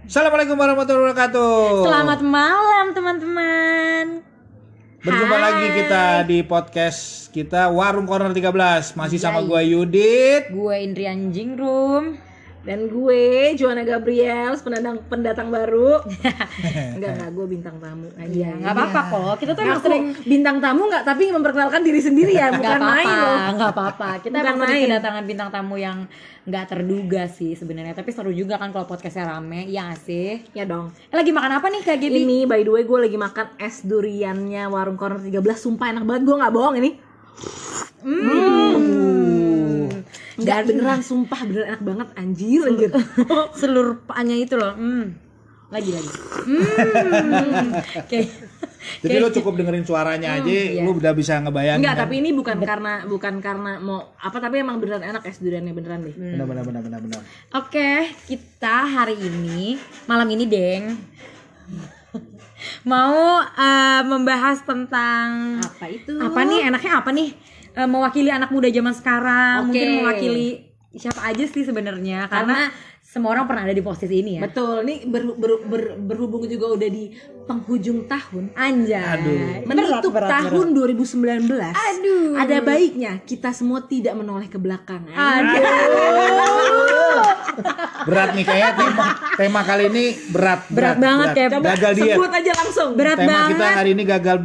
Assalamualaikum warahmatullahi wabarakatuh. Selamat malam teman-teman. Berjumpa Hai. lagi kita di podcast kita Warung Corner 13 masih sama Yay. gua Yudit. Gue Indrian Jingrum. Dan gue Joanna Gabriel, pendatang pendatang baru. enggak enggak, gue bintang tamu aja. Iya, nggak apa-apa kok. Kita tuh emang sering bintang tamu nggak, tapi memperkenalkan diri sendiri ya, bukan main loh. apa-apa, nggak apa-apa. Kita Bukan emang sering main. kedatangan bintang tamu yang nggak terduga sih sebenarnya. Tapi seru juga kan kalau podcastnya rame, iya sih? Ya dong. Eh, lagi makan apa nih Kak Gibi? Ini by the way gue lagi makan es duriannya Warung Corner 13 Sumpah enak banget, gue nggak bohong ini Hmm. Beneran, sumpah beneran enak banget Anjir, anjir Seluruh paknya itu loh. Hmm. Lagi lagi. Hmm. Kayak Jadi lo cukup dengerin suaranya aja, iya. lu udah bisa ngebayangin. Enggak, kan? tapi ini bukan karena bukan karena mau apa tapi emang beneran enak es duriannya beneran deh. benar benar benar benar benar. Oke, kita hari ini malam ini, Deng, mau eh, membahas tentang Apa itu? apa nih enaknya apa nih Eh, mewakili anak muda zaman sekarang, Oke. mungkin mewakili siapa aja sih sebenarnya karena, semua orang pernah ada di posisi ini ya. Betul, ini ber- ber- ber- berhubung juga udah di penghujung tahun. Anjay. Aduh. Menutup Berat, berat, tahun 2019. Aduh. Ada baiknya kita semua tidak menoleh ke belakang. Aduh. Berat nih kayak tema tema kali ini berat. Berat banget, kayak- Coba gagal diet. sebut aja langsung. Berat tema banget. kita hari ini gagal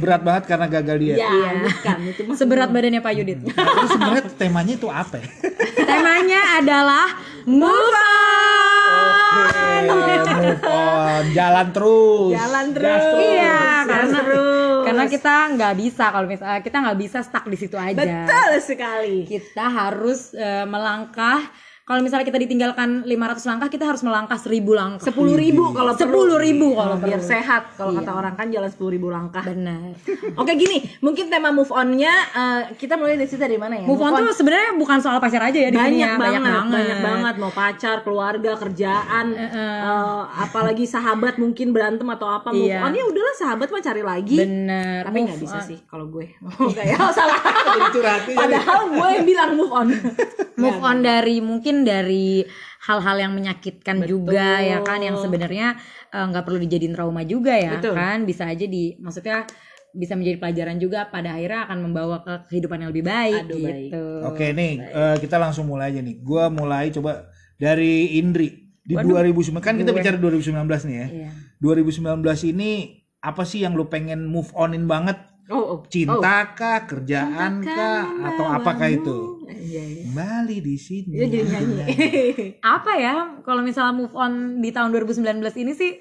berat banget karena gagal diet. Ya, bukan itu mah. Seberat badannya Pak Yudit. Nah, itu sebenarnya temanya itu apa ya? Temanya adalah move on. Eh, move on, jalan terus. Jalan terus. Iya, Jalan karena terus. karena kita nggak bisa kalau misalnya kita nggak bisa stuck di situ aja. betul sekali. Kita harus eh, melangkah. Kalau misalnya kita ditinggalkan 500 langkah, kita harus melangkah 1000 langkah. Sepuluh ribu kalau perlu. 10 ribu kalau biar perlu. sehat. Kalau Iya. kata orang kan jalan sepuluh ribu langkah. Benar. Oke gini, mungkin tema move on-nya eh, kita mulai dari situ dari mana ya? Move on tuh sebenarnya bukan soal pacar aja ya di sini banyak ya, banget, banyak banget, mau pacar, keluarga, kerjaan, eh, apalagi sahabat mungkin berantem atau apa move Iya. on ya udahlah sahabat mah cari lagi. Bener. Tapi Move nggak bisa on. sih kalau gue. Enggak ya, salah. Padahal gue yang bilang move on. move on dari mungkin dari hal-hal yang menyakitkan juga ya kan yang sebenarnya eh, nggak perlu dijadiin trauma juga ya Betul. kan bisa aja di maksudnya bisa menjadi pelajaran juga pada akhirnya akan membawa ke kehidupan yang lebih baik Aduh, baik. gitu. Oke nih, eh, kita langsung mulai aja nih. Gua mulai coba dari Indri di 2009 kan kita bicara 2019 nih ya. Iya. 2019 ini apa sih yang lu pengen move onin banget? Oh, oh. Cinta kah, kerjaan kah, atau apakah itu? Iya, iya. Kembali di sini. Dia jadi nyanyi. Apa ya kalau misalnya move on di tahun 2019 ini sih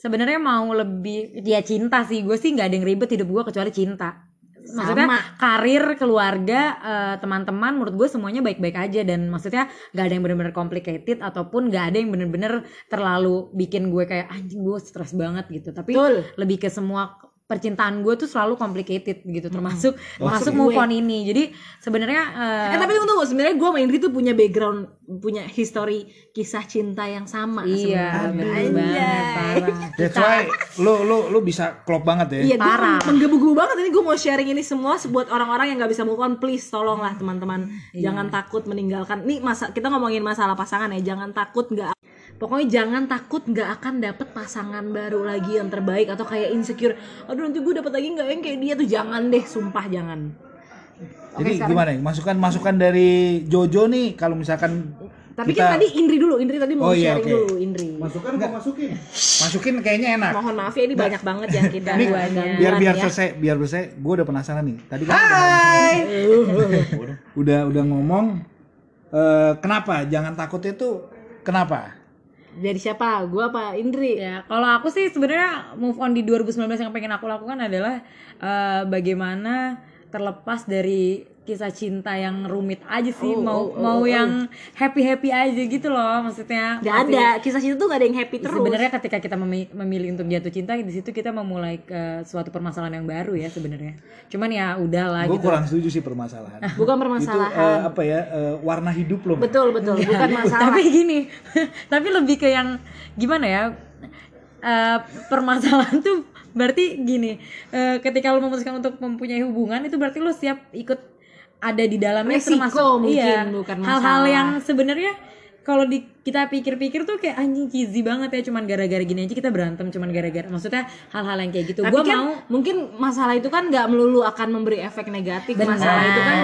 sebenarnya mau lebih ya cinta sih gue sih nggak ada yang ribet hidup gue kecuali cinta. Maksudnya Sama. karir, keluarga, eh, teman-teman, menurut gue semuanya baik-baik aja dan maksudnya nggak ada yang bener-bener complicated ataupun nggak ada yang bener-bener terlalu bikin gue kayak anjing gue stres banget gitu. Tapi Betul. lebih ke semua percintaan gue tuh selalu complicated gitu termasuk Oh, termasuk move on ini. Jadi sebenarnya eh, Eh tapi tunggu tunggu sebenarnya gue sama Indri tuh punya background punya history kisah cinta yang sama iya sebenarnya. bener banget parah. That's why lu lu lu bisa klop banget ya. Iya, gue Parah. menggebu-gebu banget ini gue mau sharing ini semua buat orang-orang yang nggak bisa move on, please tolonglah teman-teman, Iya. jangan takut meninggalkan. Nih masa kita ngomongin masalah pasangan ya, jangan takut nggak, pokoknya jangan takut nggak akan dapet pasangan baru lagi yang terbaik atau kayak insecure. Aduh nanti gue dapet lagi nggak yang kayak dia tuh jangan deh, sumpah jangan. Jadi gimana ya? Masukan-masukan dari Jojo nih kalau misalkan Tapi kita kan tadi Indri dulu, Indri tadi Oh, mau iya, sharing oke. dulu, Indri. masukan apa masukin? Masukin kayaknya enak. Mohon maaf ya ini banyak banget ya kita gangguan biar biar ya. selesai, biar selesai. Gue udah penasaran nih. Tadi kan udah, udah udah ngomong eh, kenapa? Jangan takut itu kenapa? Dari siapa? Gue apa? Indri? Ya, kalau aku sih sebenarnya move on di 2019 yang pengen aku lakukan adalah eh, bagaimana terlepas dari kisah cinta yang rumit aja sih, Oh, mau oh, oh, mau oh. yang happy happy aja gitu loh, maksudnya. Gak Tapi ada, kisah cinta tuh gak ada yang happy terus. Sebenarnya ketika kita memi- memilih untuk jatuh cinta di situ kita memulai ke suatu permasalahan yang baru ya sebenarnya. Cuman ya udahlah Gue gitu. kurang setuju sih permasalahan. Bukan itu permasalahan. eh, apa ya eh, warna hidup lo. Mbak. Betul betul, bukan masalah. Tapi gini, tapi lebih ke yang gimana ya? Eh, permasalahan tuh berarti gini, eh, ketika lo memutuskan untuk mempunyai hubungan itu berarti lo siap ikut ada di dalamnya Resiko termasuk mungkin, iya, hal-hal yang sebenarnya kalau di kita pikir-pikir tuh kayak anjing cheesy banget ya cuman gara-gara gini aja kita berantem cuman gara-gara maksudnya hal-hal yang kayak gitu gue kan mau mungkin masalah itu kan nggak melulu akan memberi efek negatif. Benar. Masalah itu kan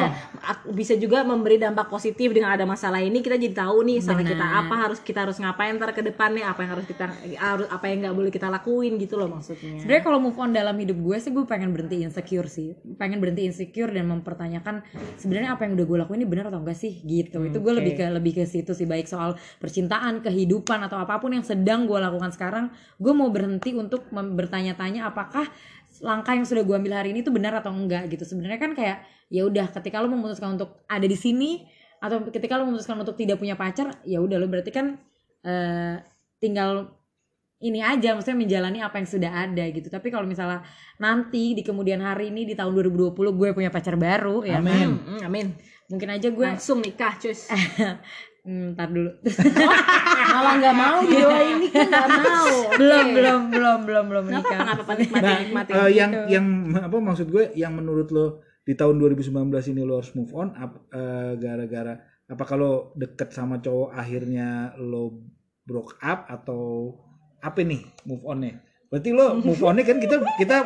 bisa juga memberi dampak positif dengan ada masalah ini kita jadi tahu nih salah kita apa harus kita harus ngapain ntar ke depannya apa yang harus kita harus apa yang nggak boleh kita lakuin gitu loh maksudnya. sebenarnya kalau move on dalam hidup gue sih gue pengen berhenti insecure sih pengen berhenti insecure dan mempertanyakan sebenarnya apa yang udah gue lakuin ini benar atau enggak sih gitu itu gue lebih ke lebih ke situ sih baik soal percintaan kehidupan atau apa pun yang sedang gue lakukan sekarang gue mau berhenti untuk bertanya-tanya apakah langkah yang sudah gue ambil hari ini tuh benar atau enggak gitu sebenarnya kan kayak ya udah ketika lo memutuskan untuk ada di sini atau ketika lo memutuskan untuk tidak punya pacar ya udah lo berarti kan eh, tinggal ini aja maksudnya menjalani apa yang sudah ada gitu tapi kalau misalnya nanti di kemudian hari ini di tahun 2020 gue punya pacar baru ya Amin. kan amin. mungkin aja gue Langsung nikah, cus. Hmm, ntar dulu Malah nggak mau dia ini kan nggak mau. belum belum belum belum belum Kenapa menikah nikmati Nah, nikmati. eh, yang yang apa maksud gue yang menurut lo di tahun 2019 ini lo harus move on ap- eh, gara-gara apa kalau deket sama cowok akhirnya lo broke up atau apa nih move onnya? Berarti lo move onnya kan kita kita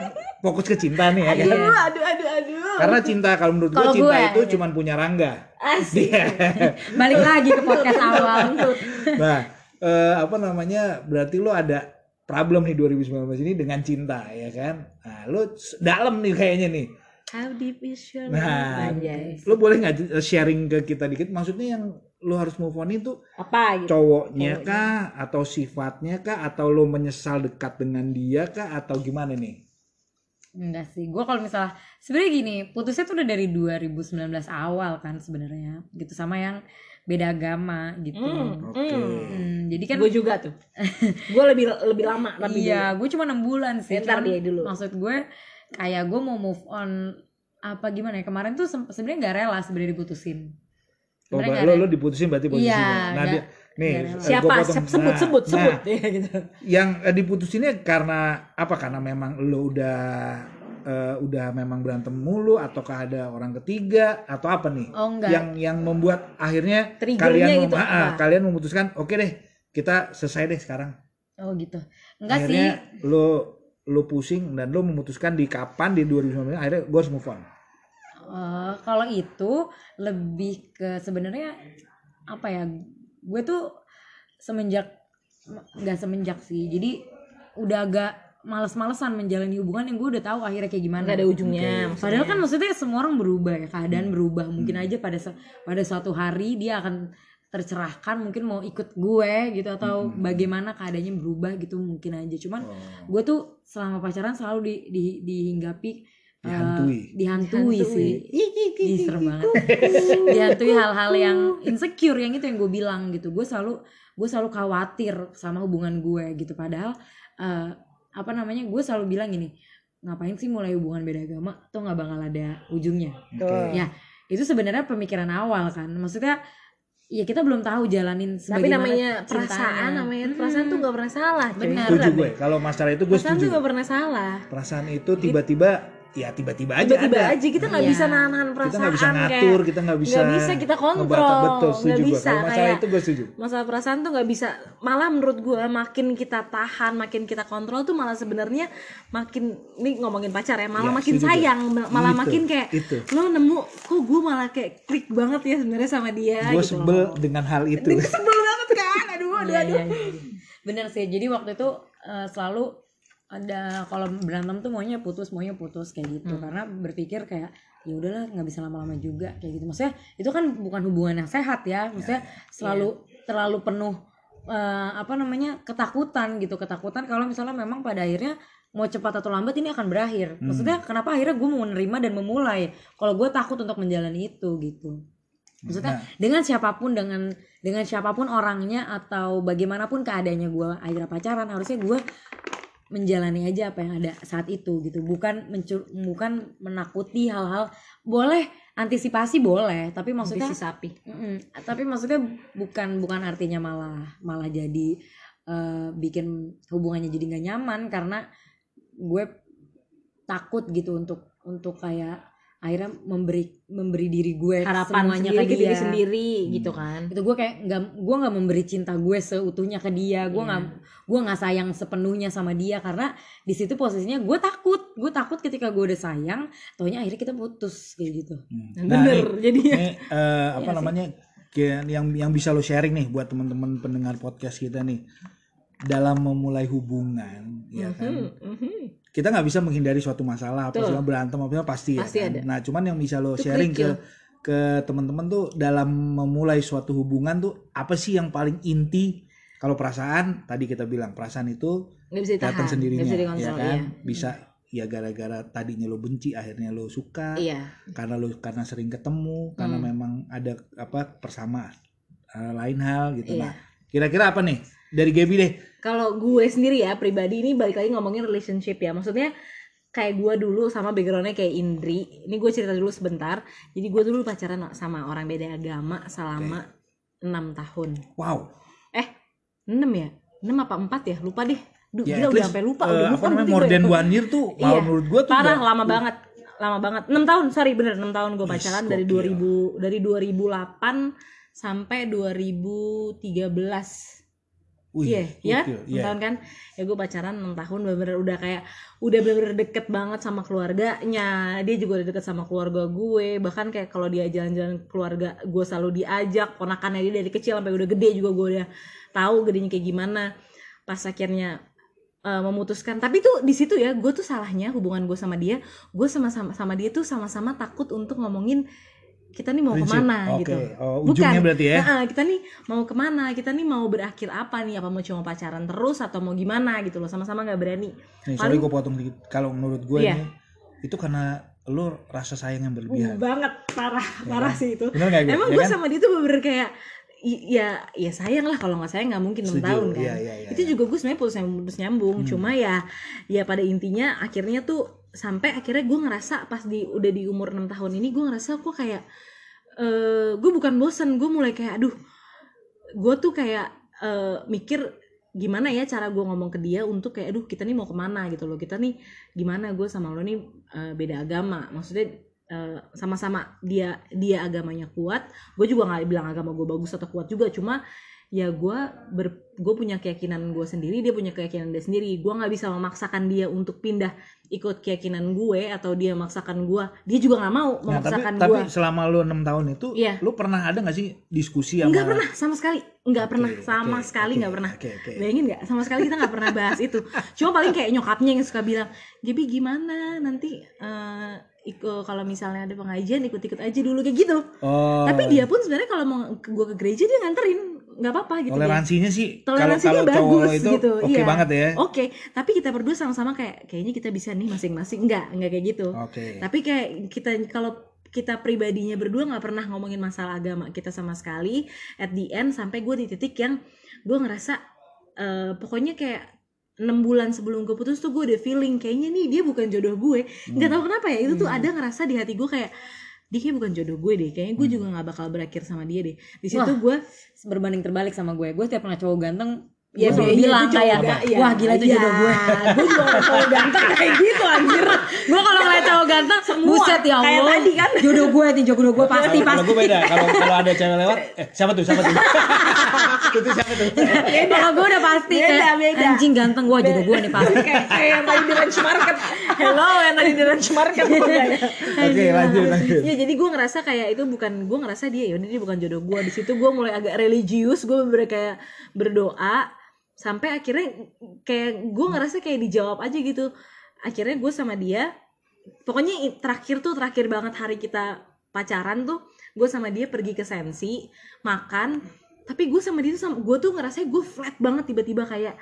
fokus ke cinta nih ya kan? Aduh, aduh, aduh, aduh. Karena cinta kalau menurut gue Kalau cinta gue, itu ya. cuman punya Rangga. Asik. Iya. balik lagi ke podcast awal nah, eh, apa namanya? Berarti lo ada problem nih 2019 ini dengan cinta ya kan? Nah, lo dalam nih kayaknya nih. How deep is your Nah, love? Anjay. lo boleh nggak sharing ke kita dikit? Maksudnya yang lo harus move on itu Apa gitu? cowoknya kah atau sifatnya kah atau lo menyesal dekat dengan dia kah atau gimana nih? enggak sih gue kalau misalnya sebenarnya gini putusnya tuh udah dari 2019 awal kan sebenarnya gitu sama yang beda agama gitu Hmm, Oke. Hmm, jadi kan Gue juga tuh. gue lebih lebih lama tapi iya gue cuma enam bulan sih Ntar Cuman dia dulu. maksud gue kayak gue mau move on apa gimana ya kemarin tuh sebenarnya nggak rela sebenarnya diputusin Oh, lo, rela. lo diputusin berarti posisinya. Iya, nah, dia, nih eh, Siapa? potong. Sebut, Nah, sebut, sebut. nah, Ya, gitu. yang eh, diputusinnya karena apa? Karena memang lo udah eh, udah memang berantem mulu ataukah ada orang ketiga atau apa nih? oh enggak Yang yang membuat akhirnya Triggernya kalian mem- gitu, ah, ah, kalian memutuskan oke deh kita selesai deh sekarang. oh gitu enggak akhirnya sih lo lo pusing dan lo memutuskan di kapan di 2019 akhirnya gue harus move on. Eh, kalau itu lebih ke sebenarnya apa ya gue tuh semenjak nggak semenjak sih jadi udah agak males-malesan menjalani hubungan yang gue udah tahu akhirnya kayak gimana Nggak ada ujungnya. maksudnya. Padahal kan maksudnya semua orang berubah ya, keadaan berubah. Mungkin aja pada pada suatu hari dia akan tercerahkan, mungkin mau ikut gue gitu atau bagaimana keadaannya berubah gitu mungkin aja. Cuman gue tuh selama pacaran selalu di, di dihinggapi eh, Dihantui. dihantui, sih. Ih, serem banget. dihantui hal-hal yang insecure yang itu yang gue bilang gitu. Gue selalu gue selalu khawatir sama hubungan gue gitu. Padahal eh, apa namanya gue selalu bilang gini ngapain sih mulai hubungan beda agama tuh nggak bakal ada ujungnya Oke. ya itu sebenarnya pemikiran awal kan maksudnya ya kita belum tahu jalanin Tapi sebagaimana namanya cintanya. perasaan, namanya Hmm. perasaan tuh gak pernah salah. Benar. Setuju gue. Kalau masalah itu gue Perasaan setuju. tuh gak pernah salah. Perasaan itu tiba-tiba ya tiba-tiba aja Tiba-tiba ada. aja kita nggak Iya. bisa nahan-nahan Kita perasaan nggak bisa kayak- ngatur, kita nggak bisa. nggak bisa kita kontrol, Betul, setuju bisa, Kalau masalah kayak- itu gue setuju. masalah perasaan tuh nggak bisa malah menurut gue makin kita tahan makin kita kontrol tuh malah sebenarnya makin ini ngomongin pacar ya malah Iya, makin gue. sayang ma- malah Itu, makin kayak itu. lo nemu kok gue malah kayak klik banget ya sebenarnya sama dia Gue gitu sebel loh. dengan hal itu. sebel banget kan aduh aduh Iya, aduh iya, iya. bener sih jadi waktu itu eh, selalu ada kalau berantem tuh maunya putus maunya putus kayak gitu. Karena berpikir kayak ya udahlah nggak bisa lama-lama juga kayak gitu. Maksudnya itu kan bukan hubungan yang sehat ya. Maksudnya selalu terlalu penuh eh, apa namanya ketakutan gitu. Ketakutan kalau misalnya memang pada akhirnya mau cepat atau lambat ini akan berakhir. Maksudnya kenapa akhirnya gue mau menerima dan memulai? Kalau gue takut untuk menjalani itu gitu. Maksudnya dengan siapa pun dengan dengan siapa pun orangnya atau bagaimanapun keadaannya gue akhirnya pacaran harusnya gue menjalani aja apa yang ada saat itu gitu. Bukan mencur bukan menakuti hal-hal. Boleh antisipasi boleh tapi maksudnya sapi. Mm-mm. tapi maksudnya bukan bukan artinya malah malah jadi eh, bikin hubungannya jadi nggak nyaman karena gue takut gitu untuk untuk kayak akhirnya memberi memberi diri gue harapan semuanya sendiri ke dia. diri sendiri gitu kan? Itu gue kayak nggak gue nggak memberi cinta gue seutuhnya ke dia. Gue nggak gue nggak sayang sepenuhnya sama dia karena di situ posisinya gue takut gue takut ketika gue udah sayang taunya akhirnya kita putus kayak gitu Hmm. bener nih, jadinya Ini eh, apa Iya sih. namanya yang yang bisa lo sharing nih buat teman-teman pendengar podcast kita nih dalam memulai hubungan ya kan Mhm. kita nggak bisa menghindari suatu masalah apa Betul. sih berantem apa pasti, Pasti ya kan? ada. nah cuman yang bisa lo Itu sharing ke ke teman-teman tuh dalam memulai suatu hubungan tuh apa sih yang paling inti kalau perasaan tadi kita bilang perasaan itu nggak bisa ditahan datang sendirinya bisa ya kan? iya. bisa ya gara-gara tadinya lo benci akhirnya lo suka. Iya. Karena lu karena sering ketemu karena Hmm. memang ada apa bersama uh, lain hal gitu. Iya. nah kira-kira apa nih? Dari Gaby deh. Kalau gue sendiri ya pribadi ini balik lagi ngomongin relationship ya. Maksudnya kayak gue dulu sama backgroundnya kayak Indri. Ini gue cerita dulu sebentar. Jadi gue dulu pacaran sama orang beda agama selama enam tahun. Wow eh enam ya? Enam apa empat ya? Lupa deh. Duh, ya gila udah sampai lupa. uh, udah apa namanya more gue than ya. one year tuh Iya. kalau menurut gua tuh parah udah- lama banget. Lama banget. Enam tahun sorry bener enam tahun gue Yes, pacaran. Dari gokil. 2000 dari 2008 sampai 2013 Wih, Iya, ya, enam iya. tahun kan. Ya gue pacaran 6 tahun bener-bener udah kayak udah bener-bener deket banget sama keluarganya. Dia juga udah deket sama keluarga gue. Bahkan kayak kalau dia jalan-jalan keluarga gue selalu diajak. Ponakannya dia dari kecil sampai udah gede juga gue udah tahu gedenya kayak gimana. Pas akhirnya eh, memutuskan. Tapi tuh di situ ya, gue tuh salahnya hubungan gue sama dia. Gue sama-sama sama dia tuh sama-sama takut untuk ngomongin kita nih mau ke mana Oke. gitu. Oh, ujungnya berarti ya Nah, kita nih mau ke mana? Kita nih mau berakhir apa nih? Apa mau cuma pacaran terus atau mau gimana gitu loh? Sama-sama nggak berani. nih sorry gue potong dikit kalau menurut gue Iya. nih itu karena lo rasa sayang yang berlebihan banget parah parah sih itu. bener nggak gue Emang Ya gue kan? sama dia tuh bener kayak ya ya sayang lah kalau nggak sayang nggak mungkin 6 Setuju. tahun kan. Iya, iya, iya, itu iya. juga gue sebenarnya putus nyambung, putus nyambung. Hmm. Cuma ya ya pada intinya akhirnya tuh sampai akhirnya gue ngerasa pas di udah di umur 6 tahun ini gue ngerasa kok kayak eh gue bukan bosen gue mulai kayak aduh gue tuh kayak eh, mikir gimana ya cara gue ngomong ke dia untuk kayak aduh kita nih mau ke mana gitu loh kita nih gimana gue sama lo nih eh, beda agama. Maksudnya sama-sama dia dia agamanya kuat gue juga nggak bilang agama gue bagus atau kuat juga cuma ya gue ber gue punya keyakinan gue sendiri dia punya keyakinan dia sendiri gue nggak bisa memaksakan dia untuk pindah ikut keyakinan gue atau dia memaksakan gue dia juga nggak mau Nah, tapi, memaksakan tapi gue selama lo enam tahun itu, Iya. lo pernah ada nggak sih diskusi sama? nggak pernah sama sekali nggak Oke, pernah sama oke, sekali nggak pernah Oke, oke. Bayangin nggak sama sekali kita nggak pernah bahas itu. Cuma paling kayak nyokapnya yang suka bilang, Gaby gimana nanti eh, iko kalau misalnya ada pengajian ikut-ikut aja dulu kayak gitu. Oh, Tapi dia pun sebenarnya kalau mau gue ke gereja dia nganterin, nggak apa-apa gitu. dia. toleransinya sih kalau Toleransinya kalau lo bagus itu gitu, oke iya. banget ya. Oke, tapi kita berdua sama-sama kayak kayaknya kita bisa nih masing-masing. Enggak, enggak kayak gitu. Oke. Tapi kayak kita kalau kita pribadinya berdua nggak pernah ngomongin masalah agama kita sama sekali. At the end sampai gue di titik yang gue ngerasa eh, pokoknya kayak enam bulan sebelum gue putus tuh gue udah feeling kayaknya nih dia bukan jodoh gue. Nggak tahu kenapa ya itu tuh ada ngerasa di hati gue kayak dia kayak bukan jodoh gue deh. Kayaknya gue juga nggak bakal berakhir sama dia deh. Di situ gue berbanding terbalik sama gue gue setiap pernah cowok ganteng Ya, gue selalu iya, bilang kayak iya, wah gila itu iya. jodoh gue gue juga cowok ganteng kayak gitu anjir. gue kalau ngeliat cowok ganteng Semua, buset ya kayak Allah tadi kan. jodoh gue nih jodoh gue pasti Kalau pasti gue beda, kalau kalau ada cewek lewat, eh siapa tuh, siapa tuh? itu siapa tuh? kalau gue udah pasti Beda, kayak beda. anjing ganteng gue jodoh gue nih pasti kayak kayak yang tadi di lunch market. Hello yang tadi di lunch market. Oke, lanjut, lanjut. ya jadi gue ngerasa kayak itu bukan gue ngerasa dia ya dia bukan jodoh gue di situ gue mulai agak religius gue bener kayak berdoa sampai akhirnya kayak gue ngerasa kayak dijawab aja gitu. Akhirnya gue sama dia pokoknya terakhir tuh terakhir banget hari kita pacaran tuh gue sama dia pergi ke sensi makan. Tapi gue sama dia tuh sama gue tuh ngerasa gue flat banget tiba-tiba kayak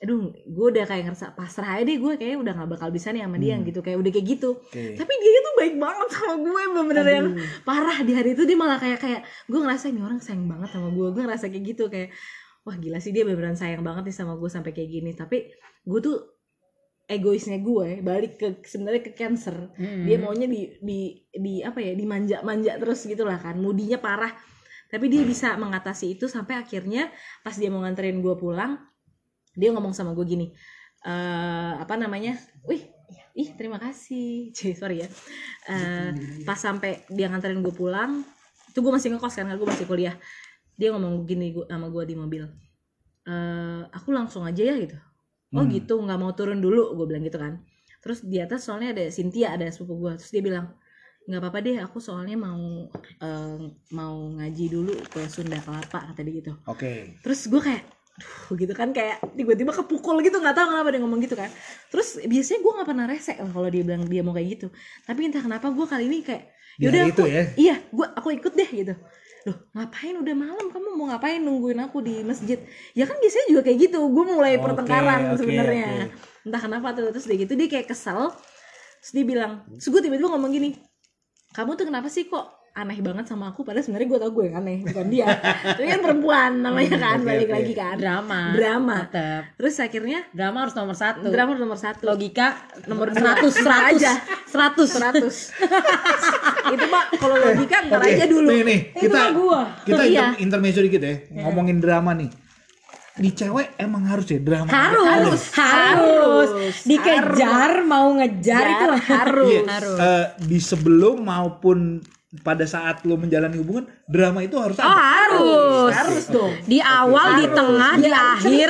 aduh gue udah kayak ngerasa pasrah aja deh gue kayak udah nggak bakal bisa nih sama dia Hmm. gitu kayak udah kayak gitu. Oke. tapi dia tuh baik banget sama gue bener-bener yang parah di hari itu. Dia malah kayak kayak gue ngerasa ini orang sayang banget sama gue gue ngerasa kayak gitu kayak wah gila sih dia beneran sayang banget nih sama gue sampai kayak gini. Tapi gue tuh egoisnya gue balik ke sebenarnya ke cancer. Hmm. dia maunya di di di apa ya dimanja-manja terus gitu lah kan. Mudinya parah. Tapi dia bisa mengatasi itu sampai akhirnya pas dia mau nganterin gue pulang dia ngomong sama gue gini eh apa namanya? Wih ih terima kasih. Cie, sorry ya. Eh, pas sampai dia nganterin gue pulang itu gue masih ngekos kan gue masih kuliah dia ngomong gini gua, sama gue di mobil "Eh, aku langsung aja ya gitu. Oh Hmm. gitu nggak mau turun dulu gue bilang gitu kan. Terus di atas soalnya ada Cynthia ada sepupu gue terus dia bilang nggak apa-apa deh aku soalnya mau eh, mau ngaji dulu ke Sunda Kelapa kata dia gitu. Oke. terus gue kayak Duh, gitu kan kayak tiba-tiba kepukul gitu nggak tahu kenapa dia ngomong gitu kan. Terus biasanya gue nggak pernah rese kalau dia bilang dia mau kayak gitu. Tapi entah kenapa gue kali ini kayak Ya, yaudah itu aku ya. iya gue aku ikut deh gitu loh ngapain? Udah malam kamu mau ngapain nungguin aku di masjid? Ya kan biasanya juga kayak gitu. Gue mulai Oke, pertengkaran oke, sebenarnya. oke. entah kenapa tuh terus dia gitu dia kayak kesel. Terus dia bilang terus gue tiba-tiba ngomong gini kamu tuh kenapa sih kok aneh banget sama aku padahal sebenarnya gue tau gue yang aneh bukan dia tapi kan perempuan namanya kan Oke, balik oke. lagi kan drama Drama. tetep terus akhirnya drama harus nomor satu drama nomor satu logika Nomor nomor dua. 100 Ntar 100 aja. seratus 100 itu pak kalau logika ntar Oke, aja dulu Nih, nih, kita mah gua. kita Iya. inter- intermezzo dikit ya. Ngomongin drama nih. Di cewek emang harus ya drama. harus Harus. harus, Harus. dikejar mau ngejar itu harus Iya, harus. eh, di sebelum maupun pada saat lo menjalani hubungan, drama itu harus oh ada. harus. Harus dong. Di awal di Harus. tengah di Iya, akhir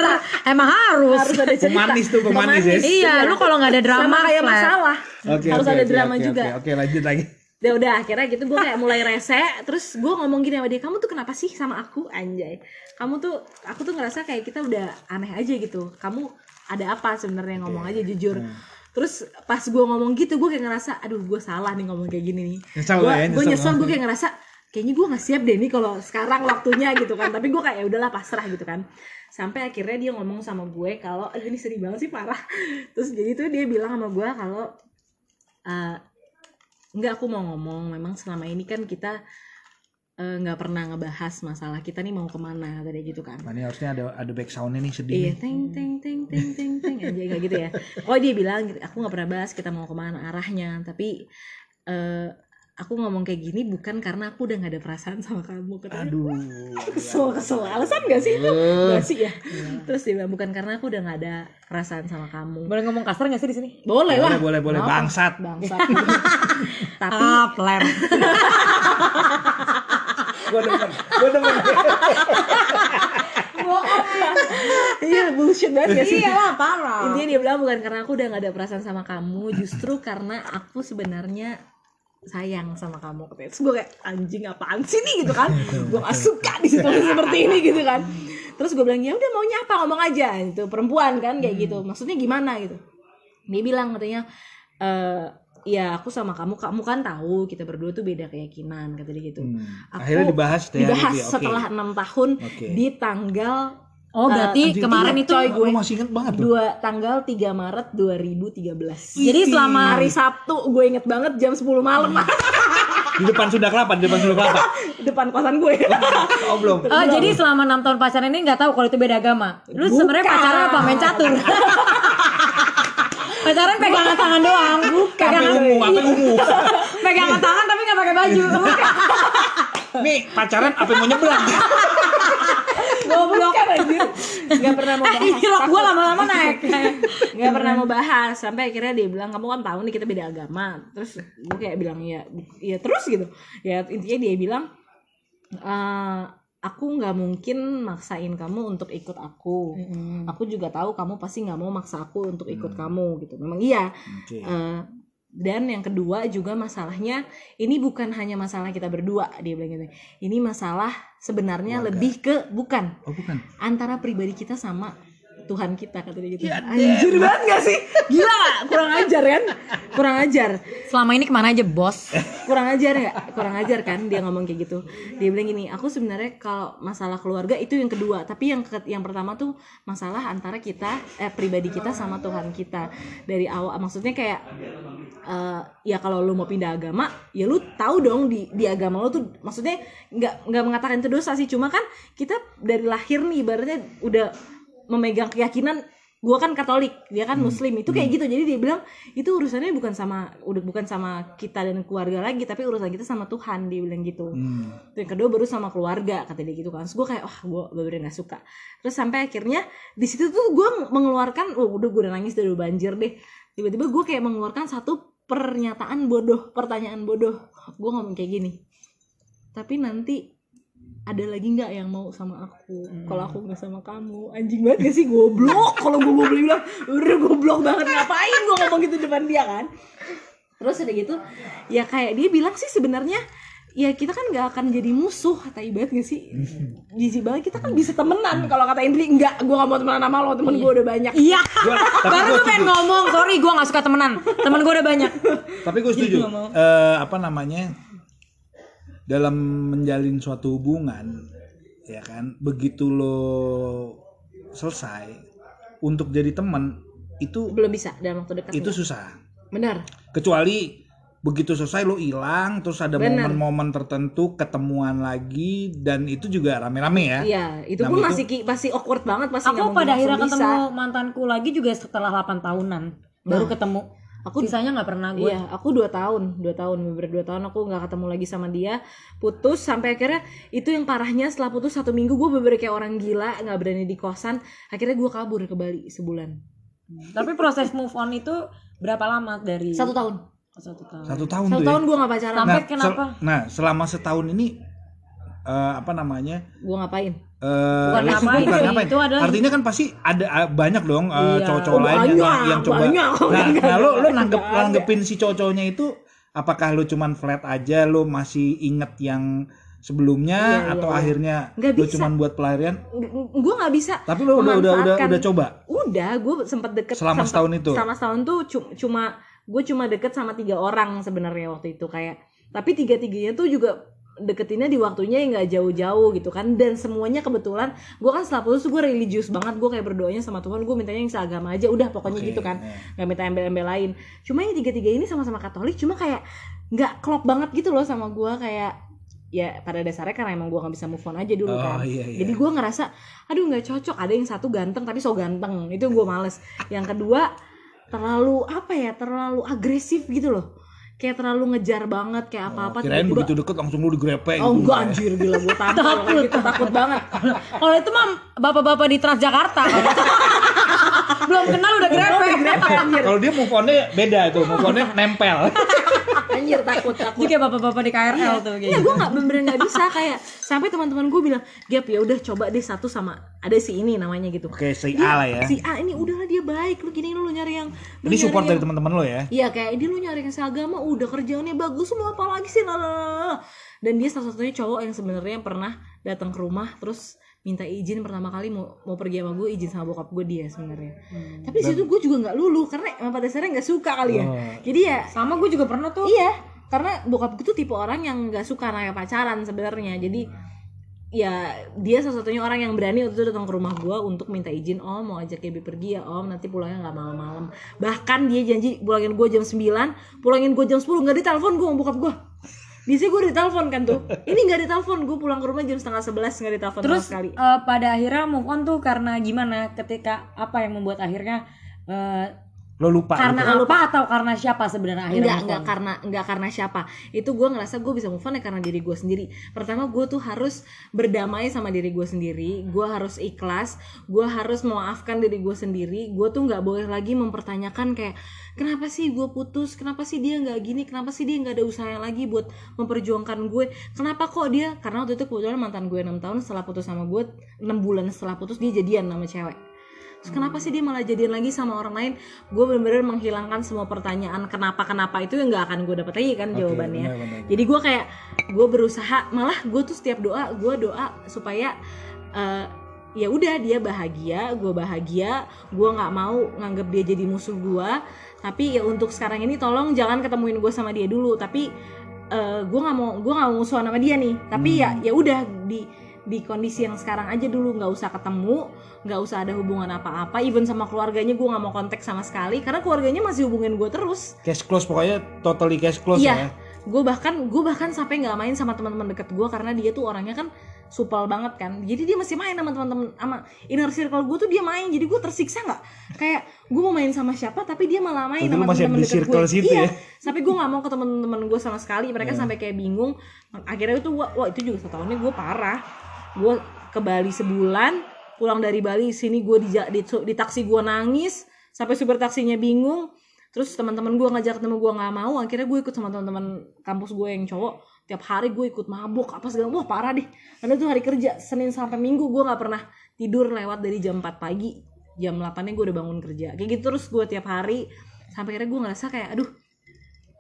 emang harus, harus ada cerita. Pemanis tuh, pemanis ya. iya lu kalau nggak ada drama sama kayak masalah. Oke, harus oke, ada oke, drama oke, juga. Oke, oke, lanjut lagi. ya udah akhirnya gitu gue kayak mulai rese terus gue ngomong gini sama dia kamu tuh kenapa sih sama aku? Anjay. Kamu tuh aku tuh ngerasa kayak kita udah aneh aja gitu. Kamu ada apa sebenarnya? Ngomong aja jujur terus pas gue ngomong gitu gue kayak ngerasa aduh gue salah nih ngomong kayak gini nih. Gue ya, gue nyesel. gue kayak ngerasa kayaknya gue nggak siap deh nih kalau sekarang waktunya gitu kan. Tapi gue kayak "Ya udahlah pasrah gitu kan. Sampai akhirnya dia ngomong sama gue kalau "Eh, ini sedih banget sih parah. Terus jadi tuh dia bilang sama gue kalau eh, Enggak aku mau ngomong. Memang selama ini kan kita eh, nggak pernah ngebahas masalah kita nih mau ke mana tadi gitu kan Nah, ini harusnya ada ada back soundnya nih sedih. iya teng teng teng teng teng teng aja kayak gitu ya oh dia bilang aku nggak pernah bahas kita mau ke mana arahnya tapi eh, aku ngomong kayak gini bukan karena aku udah nggak ada perasaan sama kamu katanya Aduh. kesel kesel alasan gak sih itu Eh. gak sih ya terus dia bilang bukan karena aku udah nggak ada perasaan sama kamu boleh ngomong kasar nggak sih di sini boleh lah Boleh, boleh, boleh. Kenapa? Bangsat. bangsat tapi ah Gua demen. Gua demen. iya bullshit banget gak sih? Iya lah parah. Intinya dia bilang bukan karena aku udah gak ada perasaan sama kamu justru karena aku sebenarnya sayang sama kamu. Katanya terus gue kayak anjing apaan sih nih gitu kan. Gue gak suka di situasi seperti ini gitu kan. Terus gue bilang ya udah maunya apa? Ngomong aja. Itu perempuan kan kayak gitu. Maksudnya gimana gitu. Dia bilang katanya eh ya aku sama kamu kamu kan tahu kita berdua tuh beda keyakinan kata dia gitu Hmm. Aku Akhirnya dibahas deh. dibahas gitu ya, oke. setelah enam tahun Oke. di tanggal oh berarti Anjing, kemarin itu coy, gue. Masih inget banget tuh. dua tanggal 3 Maret 2013 jadi selama hari Sabtu gue inget banget jam 10 malam Di depan Sunda Kelapa, di depan Sunda Kelapa. depan kosan gue Oh, belum. Oh, jadi selama enam tahun pacaran ini nggak tahu kalau itu beda agama. Lu sebenarnya pacaran apa main catur? pacaran pegangan tangan doang. Apa Pegangan, ungu, apa ungu. pegangan tangan tapi nggak pakai baju. Nih, pacaran apa mau nyebrang? Goblok. Bukan anjir Gak pernah mau Eh, bahas ini rok gue lama-lama naik. Gak pernah mau bahas Sampai akhirnya dia bilang Kamu kan tahu nih kita beda agama Terus gue kayak bilang ya Ya terus gitu Ya intinya dia bilang "Eh, Aku nggak mungkin maksain kamu untuk ikut aku Aku juga tahu kamu pasti nggak mau maksa aku untuk ikut kamu gitu Memang iya Oke. Eh, dan yang kedua juga masalahnya ini bukan hanya masalah kita berdua dia bilang gitu. Ini masalah sebenarnya Keluarga. lebih ke bukan Oh, bukan. antara pribadi kita sama Tuhan kita kata dia gitu. Ya, Anjir banget gak sih? Gila gak? Kurang ajar kan? Kurang ajar. Selama ini ke mana aja bos? Kurang ajar ya? Kurang ajar kan dia ngomong kayak gitu. Dia bilang gini, aku sebenarnya kalau masalah keluarga itu yang kedua, tapi yang ke- yang pertama tuh masalah antara kita eh pribadi kita sama Tuhan kita. Dari awal maksudnya kayak eh, ya kalau lu mau pindah agama, ya lu tahu dong di di agama lu tuh maksudnya nggak nggak mengatakan itu dosa sih, cuma kan kita dari lahir nih ibaratnya udah memegang keyakinan gue kan Katolik dia kan Muslim. Itu kayak gitu. Jadi dia bilang itu urusannya bukan sama udah bukan sama kita dan keluarga lagi tapi urusan kita sama Tuhan dia bilang gitu. Hmm. yang kedua baru sama keluarga kata dia gitu kan. Terus gue kayak wah gue bener nggak suka. Terus sampai akhirnya di situ tuh gue mengeluarkan oh udah gue udah nangis udah banjir deh. Tiba-tiba gue kayak mengeluarkan satu pernyataan bodoh pertanyaan bodoh. Gue ngomong kayak gini tapi nanti ada lagi nggak yang mau sama aku kalau aku nggak sama kamu anjing banget gak sih goblok kalau gue goblok bilang udah goblok banget ngapain gue ngomong gitu depan dia kan terus udah gitu ya kayak dia bilang sih sebenarnya ya kita kan nggak akan jadi musuh kata ibarat gak sih jijik banget kita kan bisa temenan kalau kata Indri enggak gue gak mau temenan sama lo temen gue udah banyak Iya. Gua- Baru gue pengen setuju. ngomong, sorry gue gak suka temenan. Temen gue udah banyak. Tapi gue setuju. nggak mau. Eh, apa namanya? Dalam menjalin suatu hubungan, ya kan, begitu lo selesai untuk jadi teman itu belum bisa dalam waktu dekat itu enggak. susah. benar Kecuali begitu selesai lo hilang, terus ada momen-momen tertentu ketemuan lagi dan itu juga rame-rame ya. iya itu Nah, pun itu- masih ki- pasti awkward banget pasti nggak Aku pada akhirnya ketemu bisa. mantanku lagi juga setelah 8 tahunan. Baru ketemu. Aku Sisanya gak pernah gue. Iya, aku dua tahun, dua tahun, beber dua tahun aku nggak ketemu lagi sama dia, putus sampai akhirnya itu yang parahnya setelah putus satu minggu gue beber kayak orang gila, nggak berani di kosan, akhirnya gue kabur ke Bali sebulan, Tapi proses move on itu berapa lama dari satu tahun, Oh, satu tahun. Satu tahun satu tuh ya. tahun gue nggak pacaran, Sampai Nah, kenapa? sel- nah, selama setahun ini eh, apa namanya? gue ngapain? Eh, Bukan ngapain bukan ngapain. itu adalah- Artinya kan pasti ada ah, banyak dong eh, Iya. cowok-cowok Oh, lain yang, banyak, yang coba. banyak. Nah, nah lo lo nanggep nanggepin si cowok-cowoknya itu apakah lo cuman flat aja lo masih inget yang sebelumnya Iya, iya, atau iya. akhirnya Nggak lo bisa. cuman buat pelarian? Gue nggak bisa. Tapi lo udah udah udah udah coba. Udah, gue sempet deket Selama sempet- setahun itu? Selama setahun tuh cu- cuma gue cuma deket sama tiga orang sebenarnya waktu itu kayak. Tapi tiga tiganya tuh juga deketinnya di waktunya yang nggak jauh-jauh gitu kan. Dan semuanya kebetulan gue kan setelah putus gue religius banget. Gue kayak berdoanya sama Tuhan gue mintanya yang seagama aja. Udah pokoknya Oke, gitu kan. ya. nggak minta embel-embel lain. Cuma yang tiga-tiga ini sama-sama Katolik cuma kayak nggak klop banget gitu loh sama gue kayak ya pada dasarnya karena emang gue nggak bisa move on aja dulu Oh, kan. iya, iya. jadi gue ngerasa aduh nggak cocok. Ada yang satu ganteng tapi so ganteng. Itu gue males. Yang kedua terlalu apa ya terlalu agresif gitu loh kayak terlalu ngejar banget kayak apa-apa Kirain tiba-tiba- begitu deket langsung lo digrepe oh gitu. enggak anjir gila gue takut kalau kayak gitu takut banget Kalau itu mah bapak-bapak di Transjakarta. Belum kenal udah grepe. Kalau dia move on-nya beda itu, move on-nya nempel. anjir takut takut kayak bapak-bapak di KRL tuh kayak Iya gitu. gue nggak bener nggak bisa kayak sampai teman-teman gue bilang Gap ya udah coba deh satu sama ada si ini namanya gitu Oke, si Dia- A lah ya. si A ini udahlah dia baik lu gini lu nyari yang lu Ini nyari support yang- dari teman-teman lo ya. Iya kayak ini lu nyari yang seagama udah kerjaannya bagus semua apa lagi sih lalalala. Dan dia salah satunya cowok yang sebenarnya pernah datang ke rumah terus minta izin pertama kali mau mau pergi sama gue izin sama bokap gue dia sebenarnya. Tapi di situ gue juga nggak lulu karena emang pada dasarnya nggak suka kali ya. Oh. Jadi ya Sama gue juga pernah tuh. iya karena bokap gue tuh tipe orang yang nggak suka namanya pacaran sebenarnya. Jadi ya dia salah satunya orang yang berani waktu itu datang ke rumah gue untuk minta izin om mau ajak Gaby pergi ya om nanti pulangnya nggak malam-malam bahkan dia janji pulangin gue jam 9 pulangin gue jam 10 nggak ditelepon gue sama bokap gue biasanya gue ditelepon kan tuh ini nggak ditelepon gue pulang ke rumah jam setengah sebelas nggak ditelepon Terus sama sekali eh, pada akhirnya move on tuh karena gimana? Ketika apa yang membuat akhirnya eh, Lo lupa. Karena gitu. lupa atau karena siapa sebenarnya akhirnya Enggak, enggak karena enggak karena siapa. Itu gue ngerasa gue bisa move on ya karena diri gue sendiri. Pertama gue tuh harus berdamai sama diri gue sendiri. Gue harus ikhlas. Gue harus memaafkan diri gue sendiri. Gue tuh nggak boleh lagi mempertanyakan kayak kenapa sih gue putus? Kenapa sih dia nggak gini? Kenapa sih dia nggak ada usaha lagi buat memperjuangkan gue? Kenapa kok dia? Karena waktu itu kebetulan mantan gue 6 tahun setelah putus sama gue 6 bulan setelah putus dia jadian sama cewek. Terus kenapa sih dia malah jadian lagi sama orang lain? Gue bener-bener menghilangkan semua pertanyaan kenapa-kenapa itu yang nggak akan gue dapet lagi kan Oke, jawabannya. benar-benar. Jadi gue kayak gue berusaha malah gue tuh setiap doa gue doa supaya eh, ya udah dia bahagia, gue bahagia, gue nggak mau nganggap dia jadi musuh gue. Tapi ya untuk sekarang ini tolong jangan ketemuin gue sama dia dulu. Tapi eh, gue nggak mau gue nggak mau musuhan sama dia nih. Tapi ya ya udah di di kondisi yang sekarang aja dulu nggak usah ketemu nggak usah ada hubungan apa-apa. Even sama keluarganya gue nggak mau kontak sama sekali karena keluarganya masih hubungin gue terus. Cash close pokoknya totally cash close iya. ya. gue bahkan gue bahkan sampai nggak main sama teman-teman deket gue karena dia tuh orangnya kan supel banget kan. Jadi dia masih main sama teman-teman sama inner circle gue tuh dia main. Jadi gue tersiksa nggak? Kayak gue mau main sama siapa tapi dia malah main sama masih teman di deket circle gue situ iya. ya? sampai gue nggak mau ke teman-teman gue sama sekali. Mereka Iya. sampai kayak bingung. Akhirnya itu wah, wah itu juga satu tahunnya gue parah gue ke Bali sebulan pulang dari Bali sini gue di, di, di taksi gue nangis sampai supir taksinya bingung. Terus teman-teman gue ngajak ketemu gue nggak mau akhirnya gue ikut sama teman-teman kampus gue yang cowok. Tiap hari gue ikut mabuk apa segala wah parah deh. Karena itu hari kerja senin sampai minggu gue nggak pernah tidur lewat dari jam 4 pagi. Jam 8 nya gue udah bangun kerja. Kayak gitu terus gue tiap hari. Sampai akhirnya gue ngerasa kayak aduh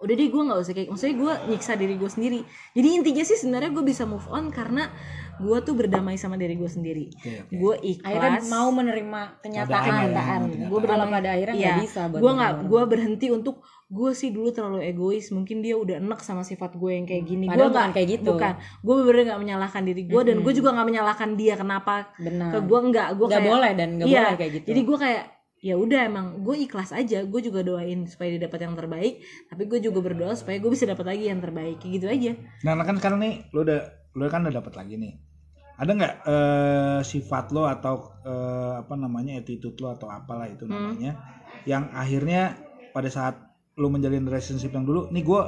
udah deh gue nggak usah kayak maksudnya gue nyiksa diri gue sendiri. Jadi intinya sih sebenarnya gue bisa move on karena gue tuh berdamai sama diri gue sendiri. Oke, oke. gue akhirnya ikhlas mau menerima kenyataan. Keadaan, kenyataan ya, gue kalau pada akhirnya nggak iya, bisa gue nggak gue berhenti untuk gue sih dulu terlalu egois. Mungkin dia udah enek sama sifat gue yang kayak gini. Gue nggak bukan kayak gitu. bukan. Gue bener nggak menyalahkan diri gue dan gue juga nggak menyalahkan dia. Kenapa? Benar. Ke gue nggak. Gue nggak kayak boleh dan nggak iya, boleh kayak gitu. Jadi gue kayak ya udah emang gue ikhlas aja gue juga doain supaya dia dapat yang terbaik tapi gue juga berdoa supaya gue bisa dapat lagi yang terbaik kayak gitu aja Nah, kan sekarang nih lu udah lu kan udah dapat lagi nih. Ada nggak eh, sifat lo atau eh, apa namanya attitude lo atau apalah itu Hmm. namanya yang akhirnya pada saat lu menjalin relationship yang dulu, nih gue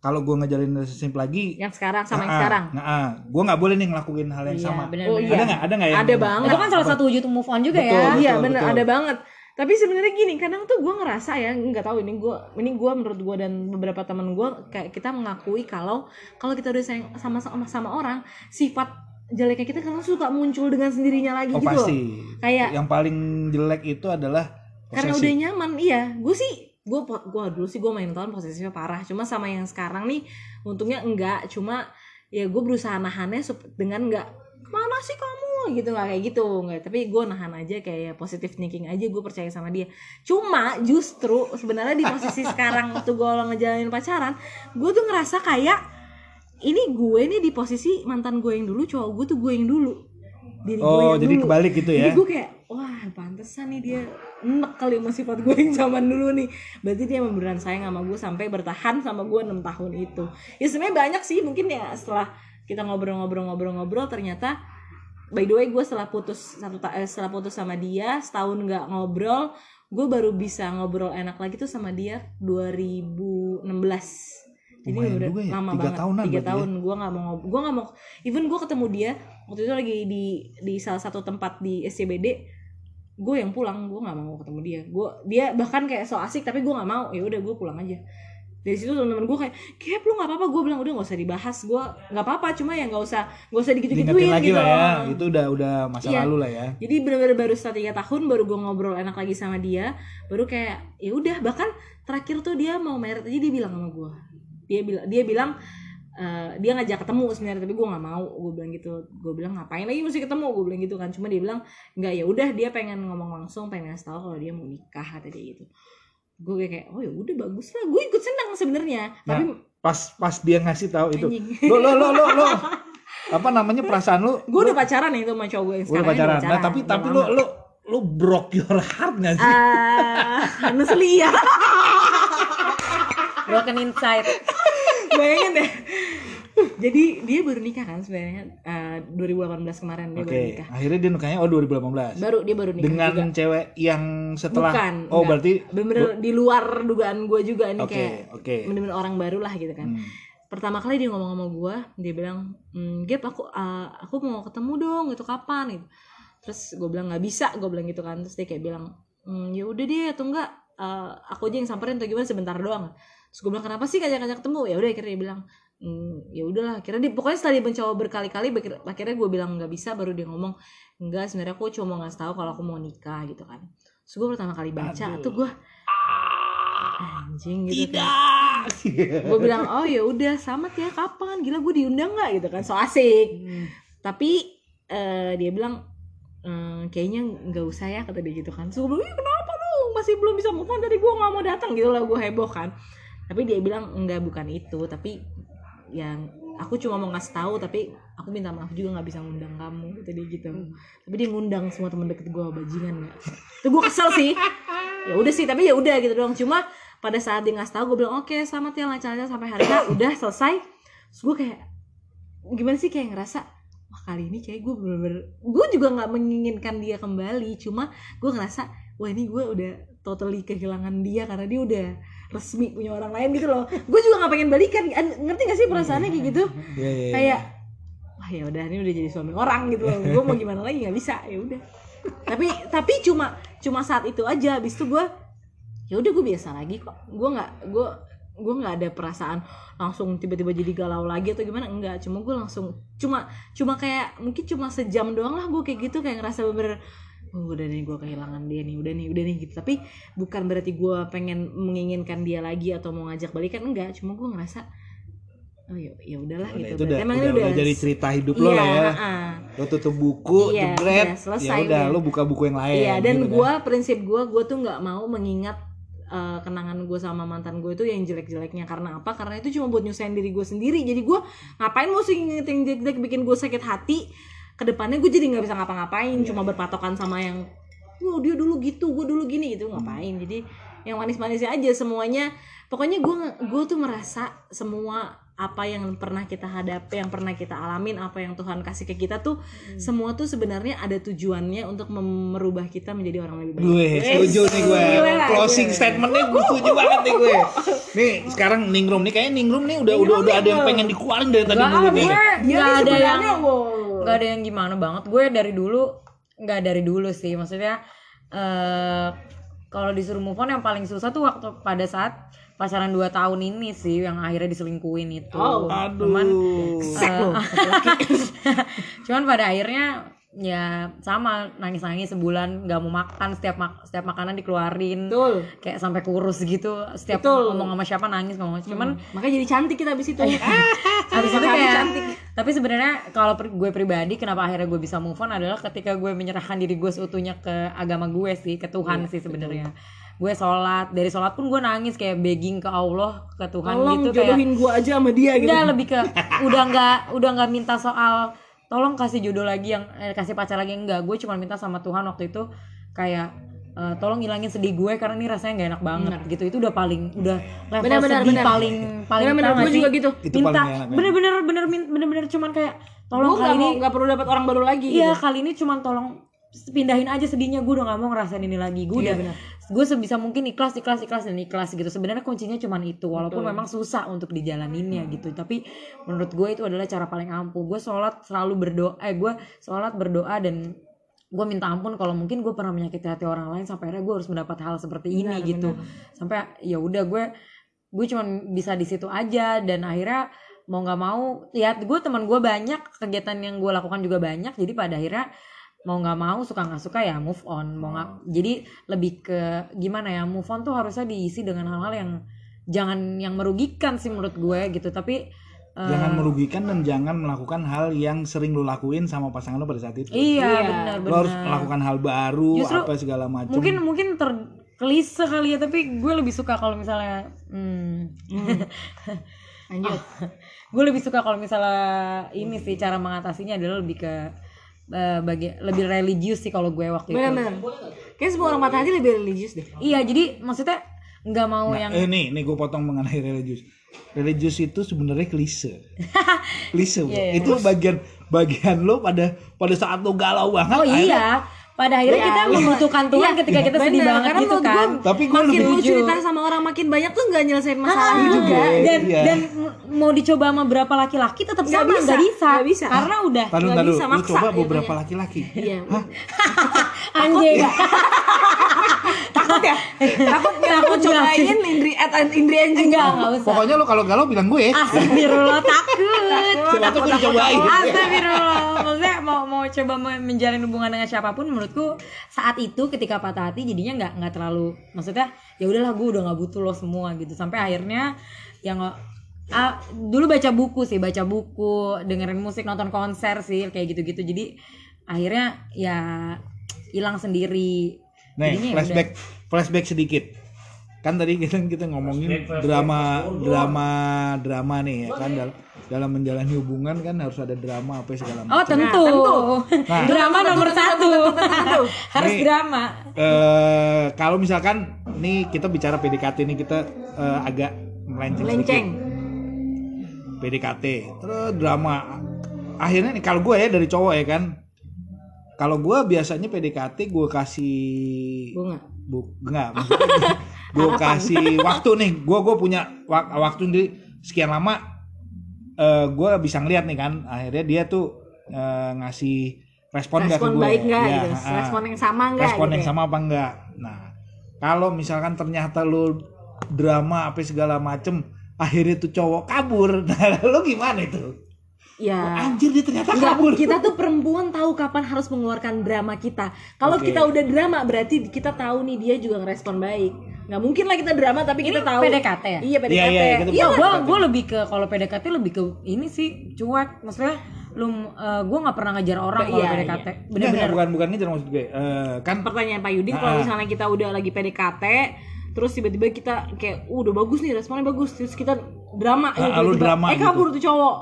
kalau gue ngejalin relationship lagi, yang sekarang sama yang nah, sekarang nah, gue nggak boleh nih ngelakuin hal yang Iya, sama. benar, Oh, iya. Ada nggak? Ada nggak yang Ada banget. itu kan salah satu wujud move on juga Betul, ya betul. iya bener betul. ada banget tapi sebenarnya gini kadang tuh gue ngerasa ya nggak tahu ini gue ini gue menurut gue dan beberapa teman gue kayak kita mengakui kalau kalau kita udah sayang sama sama, sama orang sifat jeleknya kita kadang suka muncul dengan sendirinya lagi Oh gitu loh. pasti. Kayak- yang paling jelek itu adalah karena posesif. udah nyaman iya gue sih gue gue dulu sih gue main tahun posesifnya parah. Cuma sama yang sekarang nih untungnya enggak. Cuma ya gue berusaha nahannya dengan enggak ke mana sih kamu? Gitu nggak kayak gitu nggak tapi gue nahan aja kayak ya positive thinking aja gue percaya sama dia. Cuma justru sebenarnya di posisi sekarang waktu gue ngejalanin pacaran gue tuh ngerasa kayak ini gue nih di posisi mantan gue yang dulu cowok gue tuh gue yang dulu. Diri gue Oh, yang jadi dulu. kebalik gitu ya. Jadi gue kayak, wah pantesan nih dia enek kali sama sifat gue yang zaman dulu nih. Berarti dia emang beneran sayang sama gue sampai bertahan sama gue 6 tahun itu. Ya sebenarnya banyak sih mungkin ya setelah kita ngobrol-ngobrol-ngobrol-ngobrol ternyata by the way gue setelah putus satu eh, setelah putus sama dia setahun nggak ngobrol gue baru bisa ngobrol enak lagi tuh sama dia 2016 jadi Lumayan udah ya, lama tiga banget tahunan tiga ya. tahun gue nggak mau ngob- gue nggak mau even gue ketemu dia waktu itu lagi di di salah satu tempat di SCBD gue yang pulang gue nggak mau ketemu dia gue dia bahkan kayak so asik tapi gue nggak mau ya udah gue pulang aja dari situ teman-teman gue kayak kayak lu nggak apa-apa gue bilang udah nggak usah dibahas gue nggak apa-apa cuma ya nggak usah nggak usah digitu-gituin lagi gitu lah ya. loh. Itu udah udah masa Iya. lalu lah ya. Jadi benar-benar baru setelah tiga tahun baru gue ngobrol enak lagi sama dia, baru kayak ya udah bahkan terakhir tuh dia mau merit aja dia bilang sama gue, dia bilang dia bilang eh, dia ngajak ketemu sebenarnya tapi gue nggak mau, gue bilang gitu, gue bilang ngapain lagi mesti ketemu, gue bilang gitu kan, cuma dia bilang nggak ya udah. Dia pengen ngomong langsung, pengen ngasih tahu kalau dia mau nikah kata dia gitu, gue kayak oh ya udah bagus lah, gue ikut senang sebenarnya, tapi Pas pas dia ngasih tahu itu. Lo lo lo lo lo. Apa namanya perasaan lu? gue udah pacaran itu sama cowok gue yang Udah sekarang pacaran. Nah, tapi tapi lu lu lu broke your heart gak sih? ah honestly ya broken inside bayangin deh jadi dia baru nikah kan sebenarnya eh, 2018 kemarin dia Oke, baru nikah akhirnya dia nikahnya oh 2018. baru dia baru nikah Dengan juga. cewek yang setelah bukan Oh, enggak. berarti bener-bener di luar dugaan gue juga nih Oke, kayak oke. bener-bener orang baru lah gitu kan Hmm. pertama kali dia ngomong sama gue dia bilang hmm, Gap aku uh, aku mau ketemu dong gitu kapan gitu terus gue bilang nggak bisa gue bilang gitu kan terus dia kayak bilang hmm, ya udah deh atau enggak uh, aku aja yang samperin atau gimana sebentar doang terus gue bilang kenapa sih ngajak-ngajak ketemu? Ya udah akhirnya dia bilang hmm, ya udahlah. Akhirnya dia pokoknya setelah dia mencoba berkali-kali akhir- akhirnya gue bilang nggak bisa baru dia ngomong enggak sebenarnya aku cuma mau ngasih tahu kalau aku mau nikah gitu kan. Terus gue pertama kali baca Aduh. tuh gue anjing gitu kan. Tidak. gue bilang oh ya udah selamat ya kapan? Gila gue diundang nggak? Gitu kan so asik. Tapi eh, dia bilang "Eh, kayaknya nggak usah ya kata dia gitu kan. So gue bilang "Ih, kenapa lu masih belum bisa move on dari gue nggak mau datang. Gitu lah gue heboh kan tapi dia bilang enggak bukan itu. Tapi yang aku cuma mau ngasih tahu tapi aku minta maaf juga nggak bisa ngundang kamu kata dia gitu. Tapi dia ngundang semua teman deket gue bajingan nggak? Itu gue kesel sih. Ya udah sih tapi ya udah gitu doang. Cuma pada saat dia ngasih tahu gue bilang oke selamat ya lancar-lancar sampai hari H udah selesai. Terus gue kayak gimana sih kayak ngerasa wah kali ini kayak gue bener-bener gue juga nggak menginginkan dia kembali. Cuma gue ngerasa wah ini gue udah totally kehilangan dia karena dia udah resmi punya orang lain gitu loh. Gue juga nggak pengen balikan An- ngerti gak sih perasaannya kayak gitu? Iya, iya, iya. kayak wah ya udah ini udah jadi suami orang gitu loh. Gue mau gimana lagi? Nggak bisa ya udah. Tapi tapi cuma cuma saat itu aja. Habis itu gue ya udah gue biasa lagi kok. Gue nggak gue gue nggak ada perasaan langsung tiba-tiba jadi galau lagi atau gimana? Enggak cuma gue langsung cuma cuma kayak mungkin cuma sejam doang lah gue kayak gitu kayak ngerasa bener oh, udah nih gue kehilangan dia nih udah nih udah nih gitu tapi bukan berarti gue pengen menginginkan dia lagi atau mau ngajak balikan enggak cuma gue ngerasa oh ya ya udahlah gitu itu udah, emang udah, ini udah jadi cerita hidup lo Iya, lah ya. ah. Lo tutup buku, Iya, jebret, udah selesai ya udah udah. lo buka buku yang lain. Iya, dan gitu kan. gue prinsip gue, gue tuh nggak mau mengingat eh, kenangan gue sama mantan gue itu yang jelek-jeleknya karena apa? Karena itu cuma buat nyusahin diri gue sendiri. Jadi gue ngapain mau sih inget yang jelek-jelek bikin gue sakit hati? Ke depannya gue jadi nggak bisa ngapa-ngapain, Iya. cuma berpatokan sama yang, oh dia dulu gitu, gue dulu gini gitu ngapain? Jadi yang manis-manisnya aja semuanya. Pokoknya gue gue tuh merasa semua apa yang pernah kita hadapi, yang pernah kita alamin, apa yang Tuhan kasih ke kita tuh semua tuh sebenarnya ada tujuannya untuk merubah kita menjadi orang lebih baik. Gue setuju nih gue. Closing gue. statementnya gue setuju banget nih gue. Nih sekarang ningrum nih kayaknya ningrum nih udah udah udah ada yang pengen dikeluarin dari tadi Gak, gue nih. Dia nggak nih ada yang wow. nggak ada yang gimana banget. Gue dari dulu nggak dari dulu sih. Maksudnya eh kalau disuruh move on yang paling susah tuh waktu pada saat pacaran 2 tahun ini sih yang akhirnya diselingkuhin itu. Oh, Aduh. Cuman lo. cuman pada akhirnya ya sama nangis-nangis sebulan nggak mau makan setiap mak setiap makanan dikeluarin Betul. kayak sampai kurus gitu setiap Betul. ngomong sama siapa nangis ngomong cuman Makanya jadi cantik kita abis itu. habis itu kayak cantik. tapi sebenarnya kalau pri- gue pribadi kenapa akhirnya gue bisa move on adalah ketika gue menyerahkan diri gue seutuhnya ke agama gue sih ke Tuhan sih sebenarnya gue sholat dari sholat pun gue nangis kayak begging ke Allah ke Tuhan Tolong gitu kayak jodohin gua aja sama dia gitu. Enggak lebih ke udah nggak udah nggak minta soal tolong kasih jodoh lagi yang eh, kasih pacar lagi enggak gue cuma minta sama Tuhan waktu itu kayak eh, tolong hilangin sedih gue karena ini rasanya nggak enak banget gitu itu udah paling udah level Benar, benar, sedih benar. paling paling Bener-bener tau nggak gue juga gitu. Itu minta bener-bener bener bener-bener cuman kayak Gue tolong nggak kali ini mau nggak perlu dapat orang baru lagi. iya gitu. kali ini cuman tolong pindahin aja sedihnya gue udah gak mau ngerasain ini lagi gue Iya, udah benar. gue sebisa mungkin ikhlas ikhlas ikhlas dan ikhlas gitu. Sebenarnya kuncinya cuman itu walaupun memang susah untuk dijalaninnya gitu. Tapi menurut gue itu adalah cara paling ampuh. Gue sholat selalu berdoa eh gue sholat berdoa dan gue minta ampun kalau mungkin gue pernah menyakiti hati orang lain sampai akhirnya gue harus mendapat hal seperti ini Benar, gitu. sampai ya udah gue gue cuman bisa di situ aja dan akhirnya mau nggak mau lihat gue teman gue banyak kegiatan yang gue lakukan juga banyak jadi pada akhirnya mau nggak mau suka nggak suka ya move on mau nggak jadi lebih ke gimana ya move on tuh harusnya diisi dengan hal-hal yang jangan yang merugikan sih menurut gue gitu tapi eh, Jangan merugikan dan jangan melakukan hal yang sering lo lakuin sama pasangan lo pada saat itu. iya Iya. benar Lo harus melakukan hal baru Justru apa segala macam. mungkin mungkin terkelise kali ya tapi gue lebih suka kalau misalnya hmm, Lanjut. gue lebih suka kalau misalnya ini sih cara mengatasinya adalah lebih ke eh, bagi lebih religius sih kalau gue waktu itu Benar-benar. Kayaknya semua orang patah hati lebih religius deh. iya jadi maksudnya nggak mau Nah, yang eh, nih, nih gue potong mengenai religius. Religius itu sebenarnya klise. klise, bro. Iya, iya. Itu bagian bagian lo pada pada saat lo galau banget. oh akhirnya- iya pada akhirnya Iya, kita iya. membutuhkan Tuhan Iya, ketika kita sedih bener. banget Karena gitu menurut kan gue, Tapi gue makin lebih lu cerita sama orang makin banyak tuh nggak nyelesain masalah Ah, juga. dan Iya. dan mau dicoba sama berapa laki-laki tetap Nggak sama bisa, nggak bisa. nggak bisa. karena udah Nggak bisa, Lu maksa coba jatuhnya. beberapa laki-laki. Iya. Hah? anjing Takut ya? Takut nggak aku Takut cobain Indri at Indri anjing. enggak enggak usah Pokoknya lo kalau galau bilang gue. Astagfirullah takut Coba tuh gue dicobain. Astagfirullah Maksudnya mau, mau coba me- menjalin hubungan dengan siapa pun Menurutku saat itu ketika patah hati jadinya nggak nggak terlalu Maksudnya ya udahlah gue udah nggak butuh lo semua gitu. Sampai akhirnya yang ah, dulu baca buku sih baca buku dengerin musik nonton konser sih kayak gitu-gitu. Jadi akhirnya ya hilang sendiri. Ya flashback flashback sedikit. Kan tadi kita kita ngomongin drama drama drama nih ya kan dalam dalam menjalani hubungan kan harus ada drama apa segala Oh macam. tentu, Nah. drama nomor satu harus Nih. drama. Eh kalau misalkan nih kita bicara PDKT nih kita eh, agak melenceng sedikit. Lenceng. PDKT terus drama akhirnya nih kalau gue ya dari cowok ya kan kalau gue biasanya PDKT gue kasih bunga bu enggak gue kasih waktu nih. Gue gue punya wak- waktu di sekian lama eh gue bisa ngeliat nih kan. Akhirnya dia tuh eh, ngasih respon respon gue baik nggak Iya, gitu? Respon yang sama nggak respon gitu yang ya? sama apa enggak nah kalau misalkan ternyata lu drama apa segala macem akhirnya tuh cowok kabur. Nah lu gimana itu? Ya. Anjir dia ternyata Enggak, kabur? kita tuh perempuan tahu kapan harus mengeluarkan drama kita. Kalau Oke. kita udah drama berarti kita tahu nih dia juga ngerespon baik. Nggak mungkin lah kita drama tapi kita tahu. PDKT ya? Iya PDKT. Iya, iya, Iya, Iya, gue gue lebih ke kalau PDKT lebih ke ini sih cuek, maksudnya lu uh, gue nggak pernah ngejar orang kalau Iya, PDKT, enggak, bener-bener. bukan bukan ngejar maksud gue Eh, kan pertanyaan Pak Yudin kalau Ah. misalnya kita udah lagi PDKT terus tiba-tiba kita kayak uh, udah bagus nih responnya bagus terus kita drama Ah, ya lu tiba-tiba, drama eh gitu. kabur tuh cowok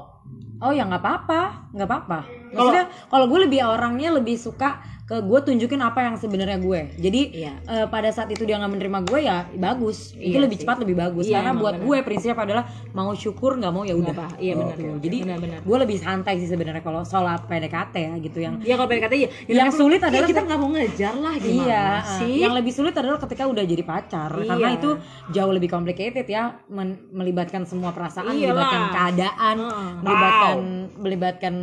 Oh ya nggak apa-apa, nggak apa-apa. Maksudnya kalau gue lebih orangnya lebih suka ke gue tunjukin apa yang sebenarnya gue. Jadi Iya. eh, pada saat itu dia nggak menerima gue ya bagus. Itu Iya lebih sih. cepat lebih bagus. Iya, Karena buat benar. gue prinsipnya adalah mau syukur nggak mau ya udah. apa, iya benar. Gitu. Jadi gue lebih santai sih sebenarnya kalau soal PDKT ya gitu yang ya kalau PDKT ya Yang sulit ya, adalah kita nggak mau ngejar lah gimana Iya, sih yang lebih sulit adalah ketika udah jadi pacar karena Iya. itu jauh lebih complicated ya, men- melibatkan semua perasaan, Iyalah. melibatkan keadaan, Heeh. melibatkan melibatkan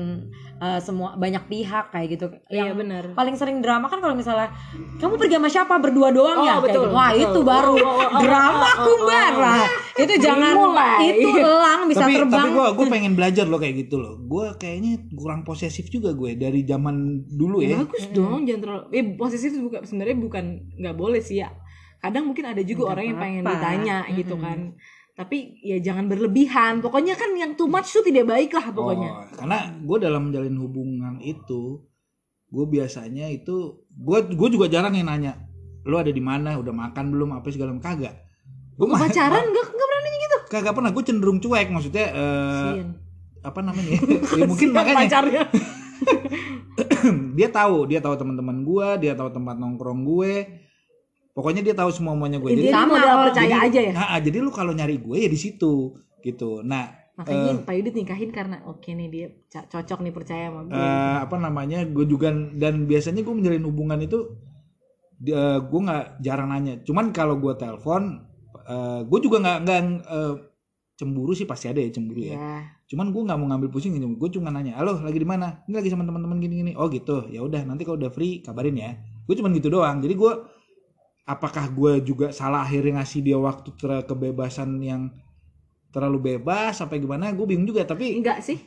uh, semua banyak pihak kayak gitu. Iya, Yang benar. Paling sering drama kan kalau misalnya kamu pergi sama siapa berdua doang Oh, ya, Kayak betul, gitu. Wah betul. itu baru Oh, oh, oh, drama oh, oh, kumbar oh, oh. lah. Itu jangan mulai. itu elang bisa tapi terbang. tapi gue gue pengen belajar loh kayak gitu loh gue kayaknya kurang posesif juga gue dari zaman dulu ya bagus dong jangan terlalu eh posesif itu bukan sebenarnya bukan nggak boleh sih ya kadang mungkin ada juga Nggak orang yang pengen ditanya gitu kan tapi ya jangan berlebihan. Pokoknya kan yang too much tuh tidak baik lah pokoknya. Oh, karena gue dalam menjalin hubungan itu gue biasanya itu gue gue juga jarang yang nanya lo ada di mana? Udah makan belum? Apa segala macam. Kagak. Gue pacaran? nggak nggak berani gitu? Kagak pernah. Gue cenderung cuek. Maksudnya eh, Sian. apa namanya ya, mungkin Sian makanya. pacarnya. Dia tahu. Dia tahu teman-teman gue dia tahu tempat nongkrong gue pokoknya dia tahu semua semuanya gue. Dia jadi sama, modal percaya jadi, aja ya? Ah, ah, jadi lu kalau nyari gue ya di situ gitu. Nah makanya Pak Yudit nikahin karena oke nih dia cocok nih percaya sama gue. eh, apa namanya gue juga dan biasanya gue menjalin hubungan itu dia gue nggak jarang nanya. Cuman kalau gue telepon eh, gue juga nggak nggak eh, cemburu sih pasti ada ya cemburu ya. Ya cuman gue nggak mau ngambil pusing gitu gue cuma nanya halo lagi di mana? Ini lagi sama teman-teman gini gini oh gitu. Ya udah nanti kalau udah free kabarin ya. Gue cuman gitu doang. Jadi gue apakah gue juga salah akhirnya ngasih dia waktu ter- kebebasan yang terlalu bebas sampai gimana? Gue bingung juga tapi enggak sih.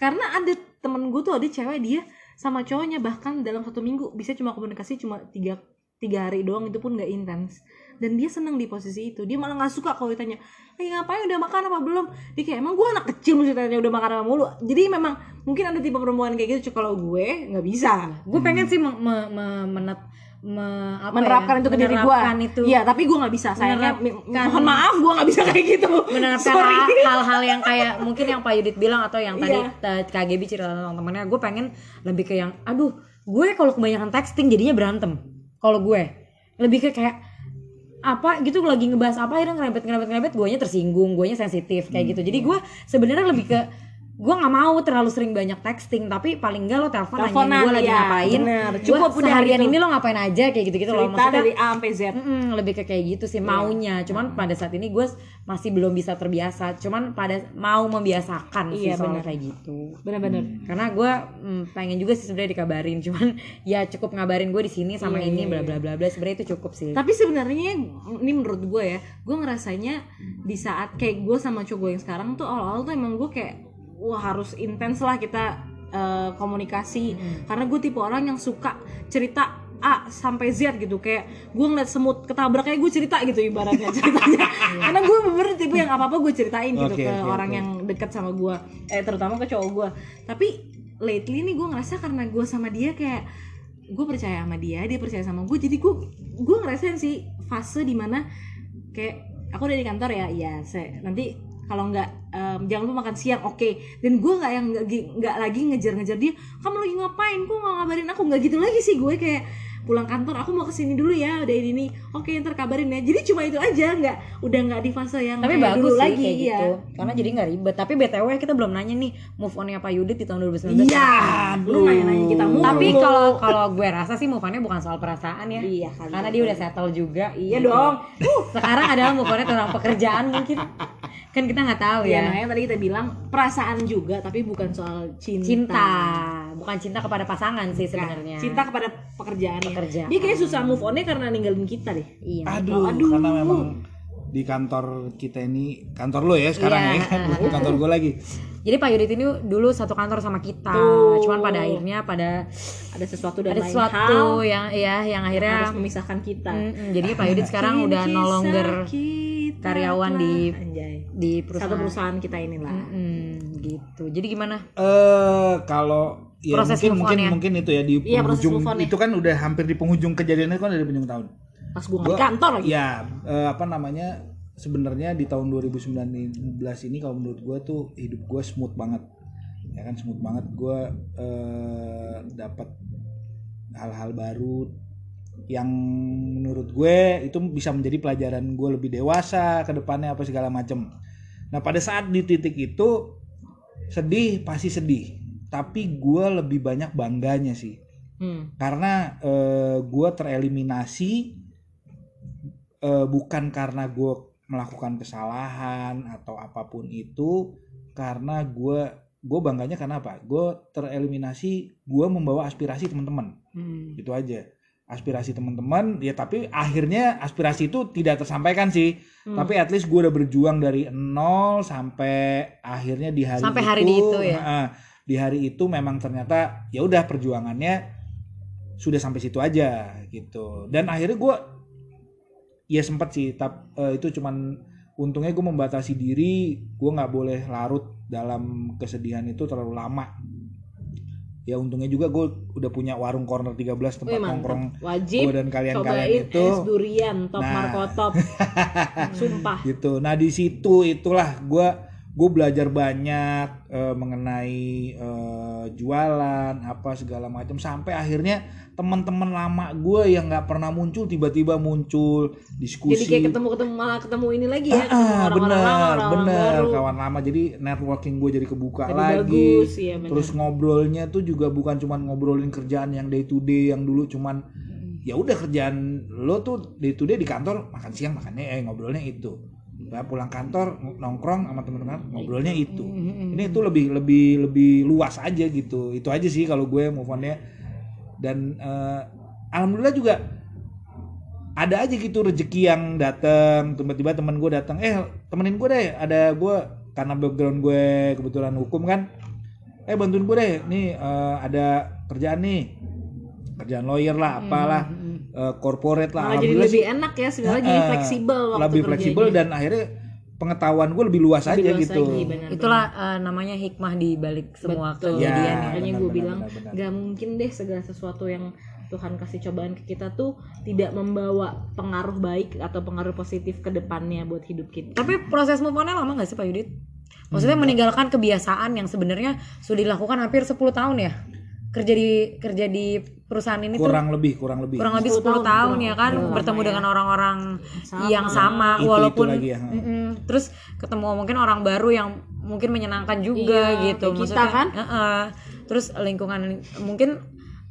Karena ada temen gue tuh ada cewek dia sama cowoknya bahkan dalam satu minggu. Bisa cuma komunikasi cuma tiga tiga hari doang itu pun nggak intens. Dan dia seneng di posisi itu. Dia malah nggak suka kalau ditanya lagi ngapain? Udah makan apa belum? Dia kayak emang gue anak kecil mesti tanya udah makan apa mulu? Jadi memang mungkin ada tipe perempuan kayak gitu. Kalau gue nggak bisa. Gue pengen sih me- me- me- menet- me- apa menerapkan ya, itu ke diri gue itu. Iya tapi gue nggak bisa sayangnya mohon maaf gue nggak bisa kayak gitu. Menerapkan hal-hal yang kayak mungkin yang Pak Yudit bilang atau yang tadi t- KGB cerita tentang temennya gue pengen lebih ke yang aduh gue kalau kebanyakan texting jadinya berantem. Kalau gue lebih ke kayak apa? Gitu lagi ngebahas apa akhirnya ngerebet ngerebet ngerebet gue tersinggung gue sensitif kayak gitu. Jadi gue sebenarnya lebih ke gue nggak mau terlalu sering banyak texting tapi paling enggak lo telepon Teleponan, gue lagi iya, ngapain? Bener. Gua Cukup udah seharian gitu. ini lo ngapain aja kayak gitu gitu loh. Cerita maksudnya dari A sampai Z. Mm-mm, lebih ke kayak gitu sih maunya. Cuman pada saat ini gue masih belum bisa terbiasa. Cuman pada mau membiasakan sih Iya, soal kayak gitu. Bener-bener. Karena gue mm, pengen juga sih sebenarnya dikabarin. Cuman ya cukup ngabarin gue di sini sama Iya, ini iya, bla bla bla bla. Sebenarnya itu cukup sih. Tapi sebenarnya ini menurut gue ya, gue ngerasanya di saat kayak gue sama cowok gue yang sekarang tuh awal-awal tuh emang gue kayak wah harus intens lah kita eh, komunikasi. Karena gue tipe orang yang suka cerita A sampai Z gitu. Kayak gue ngeliat semut ketabrak kayak gue cerita gitu ibaratnya ceritanya. Karena gue bener tipe yang apa apa gue ceritain gitu Oke, ke oke, orang oke. yang dekat sama gue eh terutama ke cowok gue tapi lately nih gue ngerasa karena gue sama dia kayak gue percaya sama dia dia percaya sama gue jadi gue gue ngerasain sih fase di mana kayak aku udah di kantor ya ya saya nanti kalau nggak em, jangan lupa makan siang oke. Dan gue nggak yang nggak gi- nggak lagi ngejar-ngejar dia kamu lagi ngapain? Kok nggak ngabarin aku? Nggak gitu lagi sih gue kayak pulang kantor aku mau ke sini dulu ya udah ini nih. Oke ntar kabarin ya. Jadi cuma itu aja nggak udah nggak di fase yang tapi kayak bagus dulu sih lagi kayak iya. gitu. Karena jadi nggak ribet. Tapi btw kita belum nanya nih move onnya Pak Yudit di tahun 2019 iya. lu nanya-nanya kita mulu. Tapi kalau kalau gue rasa sih move onnya bukan soal perasaan ya. Iya kali. karena dia udah settle juga. Iya dong. Sekarang adalah move onnya tentang pekerjaan mungkin kan kita nggak tahu ya ya. makanya tadi kita bilang perasaan juga tapi bukan soal cinta. Cinta. Bukan cinta kepada pasangan sih sebenarnya. cinta kepada pekerjaannya Pekerjaan. dia kayak susah move onnya karena ninggalin kita deh. Iya. Aduh, karena memang di kantor kita ini kantor lo ya sekarang Iya. ya. Kan bukan kantor gue lagi. Jadi Pak Yudit ini dulu satu kantor sama kita. Tuh. cuman pada akhirnya pada ada sesuatu dan ada lain sesuatu hal yang ya yang harus akhirnya memisahkan kita. Mm-mm, jadi Pak Yudit sekarang udah no longer kita karyawan di- telah- Anjay. di perusahaan satu perusahaan. kita inilah. Mm-mm, gitu. Jadi gimana? Eh kalau ya Proses mungkin mungkin on-nya. mungkin itu ya di Iya, proses penghujung itu kan udah hampir di penghujung kejadiannya kan dari penghujung tahun. Pas gua di Gua- kantor lagi. ya eh, apa namanya sebenarnya di tahun 2019 ini kalau menurut gue tuh hidup gue smooth banget. Ya kan smooth banget. Gue eh, dapat hal-hal baru yang menurut gue itu bisa menjadi pelajaran gue lebih dewasa ke depannya apa segala macem. Nah pada saat di titik itu sedih pasti sedih. Tapi gue lebih banyak bangganya sih. Hmm. karena eh, gue tereliminasi eh, bukan karena gue melakukan kesalahan atau apa pun itu karena gue gue bangganya karena apa? Gue tereliminasi gue membawa aspirasi teman-teman. Hmm. itu aja aspirasi teman-teman ya tapi akhirnya aspirasi itu tidak tersampaikan sih Hmm. tapi at least gue udah berjuang dari nol sampai akhirnya di hari Sampai itu, hari itu ya? heeh, di hari itu memang ternyata ya udah perjuangannya sudah sampai situ aja gitu dan akhirnya gue ya sempet sih tap, eh, itu cuman untungnya gue membatasi diri gue nggak boleh larut dalam kesedihan itu terlalu lama ya untungnya juga gue udah punya warung corner 13 tempat Wih, nongkrong. Wajib gue dan kalian-kalian cobain itu es durian top Nah. markotop. Sumpah. gitu nah di situ itulah gue gue belajar banyak eh, mengenai eh, jualan apa segala macam sampai akhirnya teman-teman lama gue yang nggak pernah muncul tiba-tiba muncul diskusi. Jadi kayak ketemu-ketemu malah ketemu ini lagi ya, ketemu ah, orang-orang bener lama, bener. Baru. kawan lama jadi networking gue jadi kebuka Jadi lagi. bagus, bener. terus ngobrolnya tuh juga bukan cuman ngobrolin kerjaan yang day to day yang dulu cuman ya udah kerjaan lo tuh day to day di kantor makan siang makannya eh ngobrolnya itu ya, pulang kantor ng- nongkrong sama teman-teman ngobrolnya itu. Ini itu lebih lebih lebih luas aja gitu. Itu aja sih kalau gue move onnya. Dan eh, alhamdulillah juga ada aja gitu rezeki yang datang tiba-tiba teman gue datang eh temenin gue deh ada gue karena background gue kebetulan hukum kan. Eh bantuin gue deh nih eh, ada kerjaan nih. Kerjaan lawyer lah apalah eh, corporate lah Malah jadi lebih sih, enak ya sebenarnya jadi eh, fleksibel waktu lebih fleksibel dan akhirnya pengetahuan gue lebih luas Lebih aja luas gitu lagi, benar. itulah eh, namanya hikmah di balik semua Betul. kejadian Ya. ya. Makanya gue bilang nggak mungkin deh segala sesuatu yang Tuhan kasih cobaan ke kita tuh tidak membawa pengaruh baik atau pengaruh positif ke depannya buat hidup kita. Tapi proses move on-nya lama gak sih Pak Yudit? Hmm. Maksudnya meninggalkan kebiasaan yang sebenarnya sudah dilakukan hampir 10 tahun ya? Kerja di kerja di perusahaan ini tuh kurang lebih kurang lebih kurang lebih 10 10 tahun, tahun, ya kan kurang bertemu lama dengan orang-orang Sama. yang sama Itu- itu walaupun lagi ya. Mm-mm. terus ketemu mungkin orang baru yang mungkin menyenangkan juga Iya, gitu kita kan? Heeh. terus lingkungan mungkin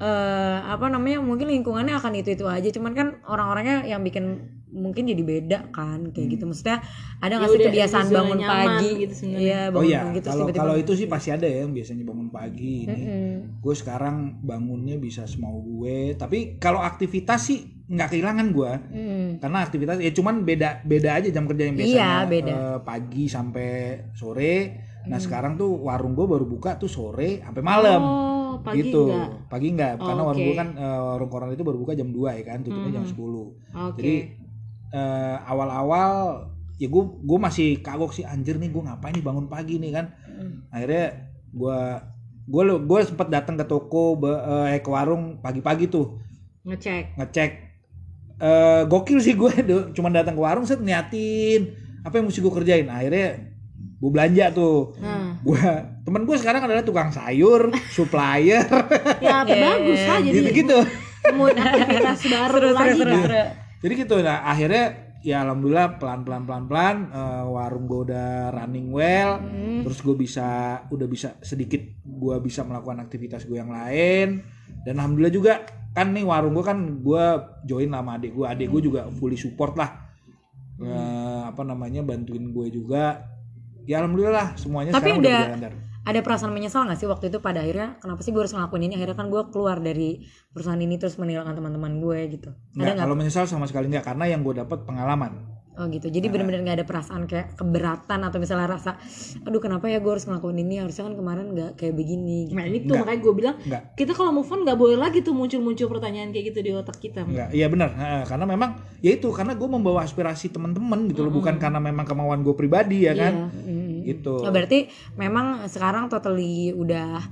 eh, apa namanya mungkin lingkungannya akan itu itu aja cuman kan orang-orangnya yang bikin mungkin jadi beda kan kayak Hmm. gitu maksudnya ada nggak Ya sih udah, kebiasaan bangun pagi gitu sebenarnya. iya Oh bangun iya, terus kalau tiba-tiba kalau itu sih pasti ada ya yang biasanya bangun pagi ini. Mm-mm. Gue sekarang bangunnya bisa semau gue, tapi kalau aktivitas sih nggak kehilangan gue. Mm. Karena aktivitas ya cuman beda beda aja jam kerja yang biasanya Iya, beda. eh, pagi sampai sore. Nah sekarang tuh warung gue baru buka tuh sore sampai malam. Oh, pagi gitu. enggak? Pagi enggak, Oh, karena warung oke. gue kan eh, warung koran itu baru buka jam 2 ya kan, tutupnya jam 10. Oke. Jadi eh, awal-awal ya gue gue masih kagok sih anjir nih gue ngapain nih bangun pagi nih kan. Akhirnya gue gue gue sempet datang ke toko be- eh, ke warung pagi-pagi tuh. Ngecek. ngecek. Eh gokil sih gue cuma datang ke warung set niatin apa yang mesti gue kerjain. Akhirnya gue belanja tuh. Nah, gue temen gue sekarang adalah tukang sayur supplier. Ya Iya, bagus lah jadi gitu gitu nemuin aktivitas baru seru seru lagi seru kan? seru Jadi gitu nah akhirnya ya alhamdulillah pelan pelan pelan pelan eh, warung gue udah running well. Terus gue bisa udah bisa sedikit gue bisa melakukan aktivitas gue yang lain. Dan alhamdulillah juga kan nih warung gue kan gue join sama adik gue adik gue juga fully support lah. Eh, apa namanya bantuin gue juga. Ya alhamdulillah lah semuanya Tapi sekarang udah- udah berjalan. Ada perasaan menyesal gak sih waktu itu pada akhirnya kenapa sih gue harus ngelakuin ini akhirnya kan gue keluar dari perusahaan ini terus meninggalkan teman-teman gue gitu ada Nggak, nggak kalau menyesal sama sekali nggak karena yang gue dapat pengalaman oh gitu jadi bener-bener nggak ada perasaan kayak keberatan atau misalnya rasa aduh kenapa ya gue harus ngelakuin ini harusnya kan kemarin nggak kayak begini gitu. Nah ini tuh Nggak. makanya gue bilang Nggak. kita kalau move on nggak boleh lagi tuh muncul-muncul pertanyaan kayak gitu di otak kita. Enggak, iya benar. Heeh, karena memang ya itu karena gue membawa aspirasi teman-teman gitu loh, bukan karena memang kemauan gue pribadi ya kan. Mm. Gitu. Nah, berarti memang sekarang totally udah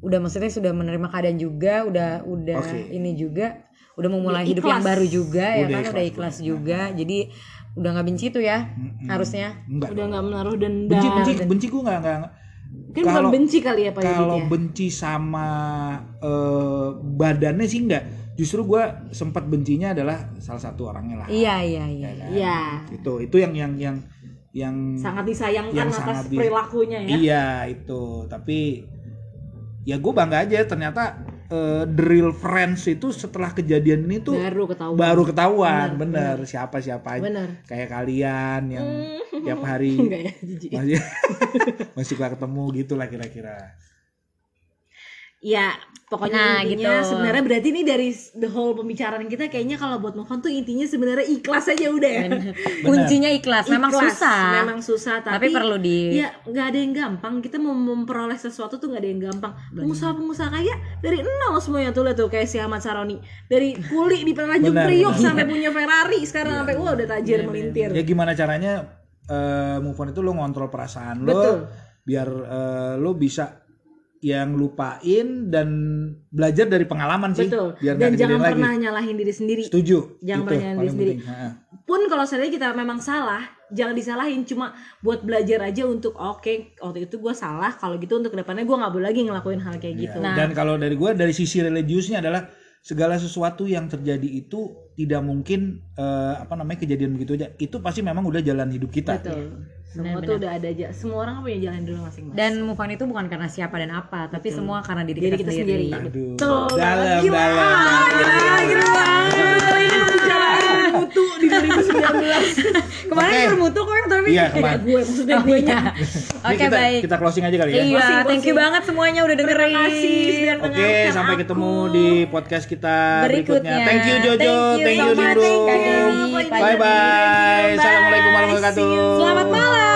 udah maksudnya sudah menerima keadaan juga udah udah Oke. ini juga udah memulai Udah hidup ikhlas. yang baru juga ya Udah kan udah ikhlas, ikhlas udah. juga jadi udah nggak benci tuh ya harusnya Enggak. Udah nggak menaruh dendam. benci benci benci gue nggak nggak Kan bukan kalau- benci kali ya Pak kalau Yadit ya? benci sama eh, badannya sih enggak. Justru gue sempat bencinya adalah salah satu orangnya lah. iya iya iya kan? Iya. Itu itu yang yang yang yang Sangat disayangkan Yang atas sangat di- perilakunya ya. Iya itu, tapi ya gue bangga aja ternyata the real friends itu setelah kejadian ini tuh Baru ketahuan. baru ketahuan, bener, siapa siapa aja Bener. kayak kalian yang tiap hari ya, masih masih ketemu gitu lah kira-kira. Ya, pokoknya Nah, intinya gitu. sebenarnya berarti ini dari the whole pembicaraan kita kayaknya kalau buat move on tuh intinya sebenarnya ikhlas aja udah ya. kuncinya ikhlas memang Ikhlas, susah Memang susah tapi, Tapi perlu di- Ya, nggak ada yang gampang. Kita mau memperoleh sesuatu tuh nggak ada yang gampang. Pengusaha-pengusaha kaya dari nol semuanya tuh lihat tuh kayak si Ahmad Saroni. Dari kuli di Tanjung Priok benar. sampai punya Ferrari, sekarang sampai wah udah tajir melintir. Ya gimana caranya eh, move on itu lo ngontrol perasaan lo biar eh, lo bisa yang lupain dan belajar dari pengalaman sih Betul. biar Dan jangan lagi. pernah nyalahin diri sendiri. Setuju. Jangan pernah nyalahin diri sendiri. Pun kalau seandainya kita memang salah, jangan disalahin cuma buat belajar aja untuk oke waktu itu gue salah kalau gitu untuk ke depannya gue nggak boleh lagi ngelakuin hal kayak gitu. Ya, Dan kalau dari gue dari sisi religiusnya adalah segala sesuatu yang terjadi itu tidak mungkin eh, apa namanya kejadian begitu aja. Itu pasti memang udah jalan hidup kita. Betul. Semua tuh udah ada aja. Semua orang punya jalan dulu masing-masing. dan move on itu bukan karena siapa dan apa tapi semua karena diri, Diri kita, kita sendiri, sendiri. Aduh. Betul. Dalam, Gila. dalam, Gila, dalam. gila banget. Kali ini pembicaraan mutu di 2019. kemarin Oke. bermutu kok yang tapi Iya, kemarin. gue maksudnya gue nya. Ini oke kita, baik Kita closing aja kali ya. iya Closing, thank you closing. banget semuanya udah dengerin Terima kasih Oke, mendengarkan sampai aku. ketemu di podcast kita berikutnya. Berikutnya. Thank you Jojo, Thank you thank you so Dewi, Pak Bye bye. Assalamualaikum warahmatullahi wabarakatuh. selamat malam